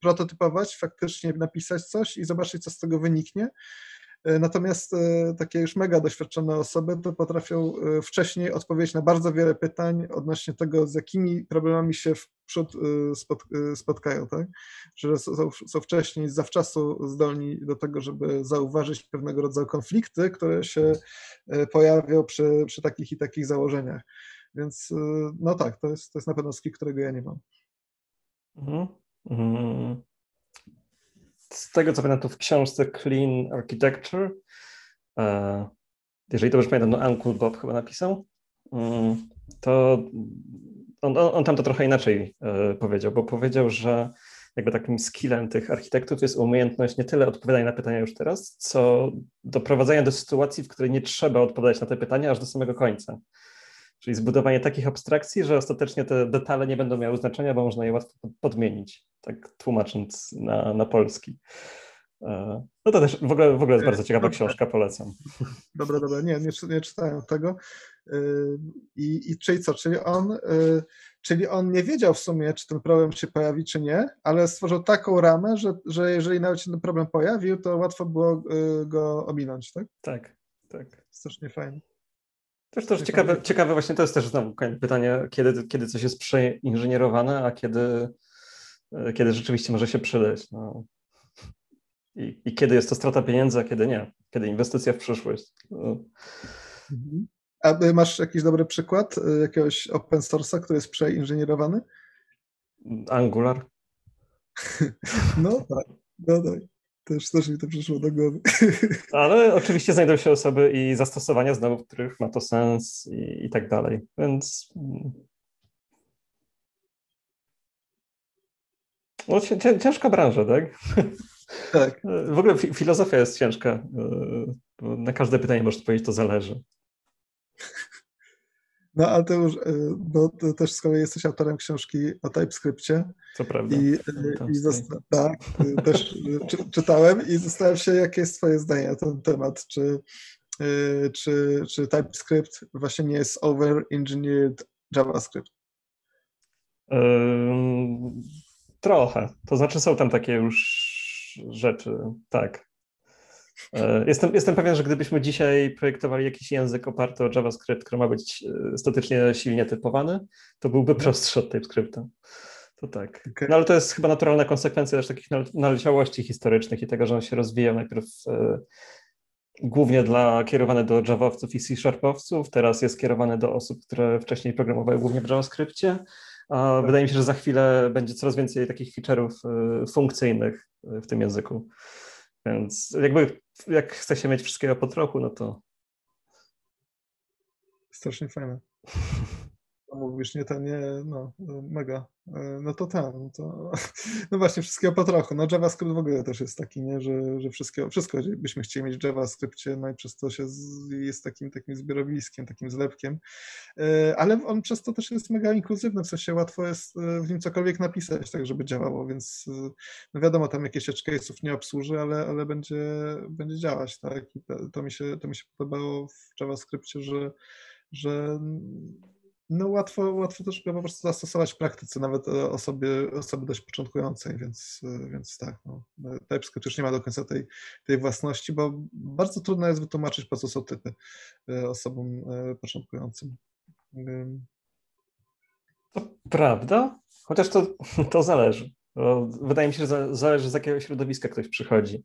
prototypować, faktycznie napisać coś i zobaczyć, co z tego wyniknie. E, natomiast takie już mega doświadczone osoby to potrafią wcześniej odpowiedzieć na bardzo wiele pytań odnośnie tego, z jakimi problemami się wprzód spotkają, tak? Że są, są wcześniej, zawczasu zdolni do tego, żeby zauważyć pewnego rodzaju konflikty, które się pojawią przy, przy takich i takich założeniach. Więc no tak, to jest, to jest na pewno skill, którego ja nie mam. Mhm. Mhm. Z tego co pamiętam, to w książce Clean Architecture, e, jeżeli dobrze pamiętam, no Uncle Bob chyba napisał, mm, to on, on tam to trochę inaczej e, powiedział, bo powiedział, że jakby takim skillem tych architektów jest umiejętność nie tyle odpowiadania na pytania już teraz, co doprowadzenia do sytuacji, w której nie trzeba odpowiadać na te pytania aż do samego końca. Czyli zbudowanie takich abstrakcji, że ostatecznie te detale nie będą miały znaczenia, bo można je łatwo podmienić, tak tłumacząc na, na polski. E, no to też w ogóle, w ogóle jest bardzo ciekawa książka, polecam. Dobra, dobra, nie, nie, nie czytałem tego. E, I, I czyli co, czyli on, e, czyli on nie wiedział w sumie, czy ten problem się pojawi, czy nie, ale stworzył taką ramę, że, że jeżeli nawet się ten problem pojawił, to łatwo było go ominąć, tak? Tak, tak. Strasznie fajnie. Też też ciekawe, ciekawe właśnie to jest też znowu pytanie, kiedy, kiedy coś jest przeinżynierowane, a kiedy, kiedy rzeczywiście może się przydać. No. I, I kiedy jest to strata pieniędzy, a kiedy nie? Kiedy inwestycja w przyszłość? No. Mhm. A masz jakiś dobry przykład y, jakiegoś open source'a, który jest przeinżynierowany? Angular. *laughs* no tak, no tak. Też, też mi to przyszło do głowy. *laughs* Ale oczywiście znajdą się osoby i zastosowania znowu, w których ma to sens i, i tak dalej. Więc mm. no, ciężka branża, tak? *laughs* Tak. W ogóle filozofia jest ciężka. Na każde pytanie możesz powiedzieć, to zależy. *laughs* No, ale to już, bo ty też z kolei jesteś autorem książki o TypeScriptie. Co prawda. I, i zosta- tak, też czy, czytałem i zastanawiam się, jakie jest twoje zdanie na ten temat. Czy, czy, czy TypeScript właśnie nie jest over-engineered JavaScript? trochę. To znaczy są tam takie już rzeczy, tak. E, jestem, jestem pewien, że gdybyśmy dzisiaj projektowali jakiś język oparty o JavaScript, który ma być e, statycznie silnie typowany, to byłby mhm. prostszy od TypeScripta. To tak. Okay. No ale to jest chyba naturalna konsekwencja też takich naleciałości historycznych i tego, że on się rozwijał najpierw e, głównie dla kierowany do Javowców i C-Sharpowców, teraz jest kierowany do osób, które wcześniej programowały głównie w JavaScriptie. A tak. wydaje mi się, że za chwilę będzie coraz więcej takich feature'ów funkcyjnych w tym języku. Więc jakby jak chce się mieć wszystkiego po trochu, no to. Strasznie fajne. *laughs* Mówisz, nie, to nie, no, mega. E, no to ten, no to, *laughs* no właśnie, wszystkiego po trochu. No JavaScript w ogóle też jest taki, nie, że, że wszystko, wszystko byśmy chcieli mieć w JavaScriptie, no i przez to się z, jest takim, takim zbiorowiskiem, takim zlepkiem, e, ale on przez to też jest mega inkluzywny, w sensie łatwo jest e, w nim cokolwiek napisać, tak żeby działało, więc no wiadomo, tam jakieś edge case'ów nie obsłuży, ale, ale będzie, będzie działać, tak, i to, to, mi się, to mi się podobało w JavaScriptie, że że no łatwo, łatwo też go po prostu zastosować w praktyce, nawet osobie, osoby dość początkującej, więc, więc tak, no, TypeScript już nie ma do końca tej, tej własności, bo bardzo trudno jest wytłumaczyć, po co są typy e, osobom e, początkującym. To prawda, chociaż to, *laughs* to zależy. Wydaje mi się, że zależy z jakiego środowiska ktoś przychodzi.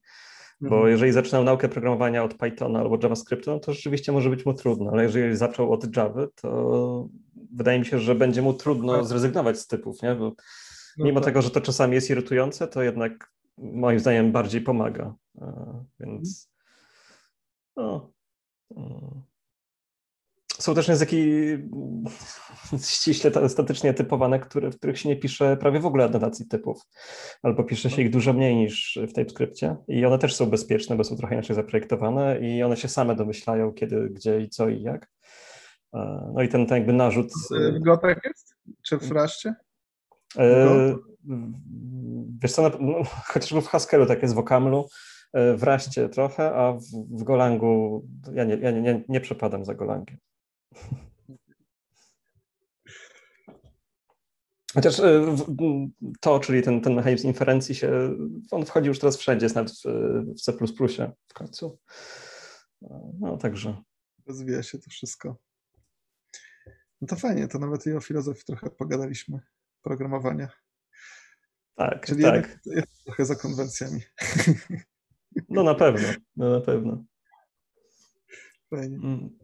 Bo mhm. jeżeli zaczynał naukę programowania od Pythona albo JavaScriptu, no to rzeczywiście może być mu trudno, ale jeżeli zaczął od Java, to wydaje mi się, że będzie mu trudno tak. zrezygnować z typów, nie? Bo no mimo tak. tego, że to czasami jest irytujące, to jednak moim zdaniem bardziej pomaga. Więc no, są też języki *laughs* ściśle statycznie typowane, które, w których się nie pisze prawie w ogóle adnotacji typów, albo pisze się ich dużo mniej niż w TypeScriptie i one też są bezpieczne, bo są trochę inaczej zaprojektowane i one się same domyślają, kiedy, gdzie i co i jak. E, no i ten, ten jakby narzut... W Gotek jest? Czy w Raście? E, wiesz co, no, *laughs* chociażby w Haskellu tak jest, w Okamlu, e, w Raście trochę, a w, w Golangu ja, nie, ja nie, nie, nie przepadam za Golangiem. Chociaż to, czyli ten, ten mechanizm inferencji się, on wchodzi już teraz wszędzie, jest nawet w, w C++ w końcu. No także. Rozwija się to wszystko. No to fajnie, to nawet i o filozofii trochę pogadaliśmy, programowania. Tak, Czyli tak. Jest trochę za konwencjami. No na pewno, no na pewno. Fajnie. Mm.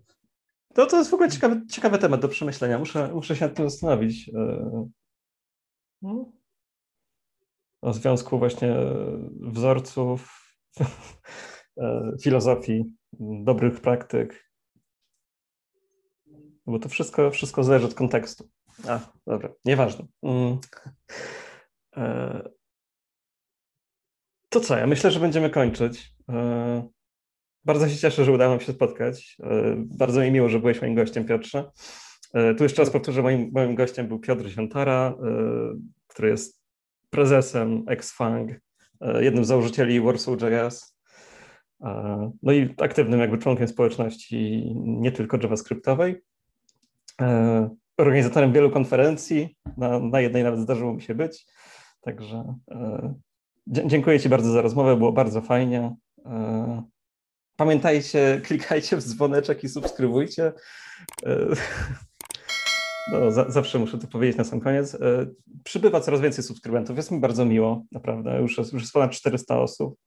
To, to jest w ogóle ciekawy, ciekawy temat do przemyślenia. Muszę, muszę się nad tym zastanowić. E, no. O związku właśnie wzorców, e, filozofii, dobrych praktyk bo to wszystko, wszystko zależy od kontekstu. A, dobra, nieważne. Mm. E, to co, ja myślę, że będziemy kończyć. E, bardzo się cieszę, że udało nam się spotkać. E, bardzo mi miło, że byłeś moim gościem, Piotrze. Tu jeszcze raz powtórzę, moim, moim gościem był Piotr Ziątara, który jest prezesem Xfang, jednym z założycieli Warsaw.js, no i aktywnym jakby członkiem społeczności nie tylko JavaScriptowej. E, organizatorem wielu konferencji. Na, na jednej nawet zdarzyło mi się być. Także e, dziękuję Ci bardzo za rozmowę, było bardzo fajnie. E, pamiętajcie, *laughs* klikajcie w dzwoneczek i subskrybujcie. *laughs* No, za, zawsze muszę to powiedzieć na sam koniec. Przybywa coraz więcej subskrybentów. Jest mi bardzo miło, naprawdę. Już jest, już jest ponad 400 osób.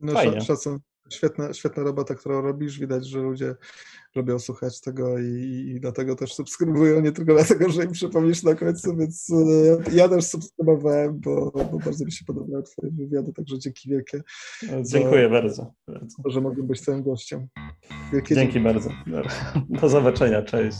No, Fajnie. Szacun, świetna, świetna robota, którą robisz. Widać, że ludzie lubią słuchać tego i, i dlatego też subskrybują, nie tylko dlatego, że im przypomnisz na końcu, więc e, ja też subskrybowałem, bo, bo bardzo mi się podobały twoje wywiady, także dzięki wielkie. Dziękuję za, bardzo, bardzo. że mogłem być twoim gościem. Wielkie dzięki, dzięki bardzo. Do zobaczenia, cześć.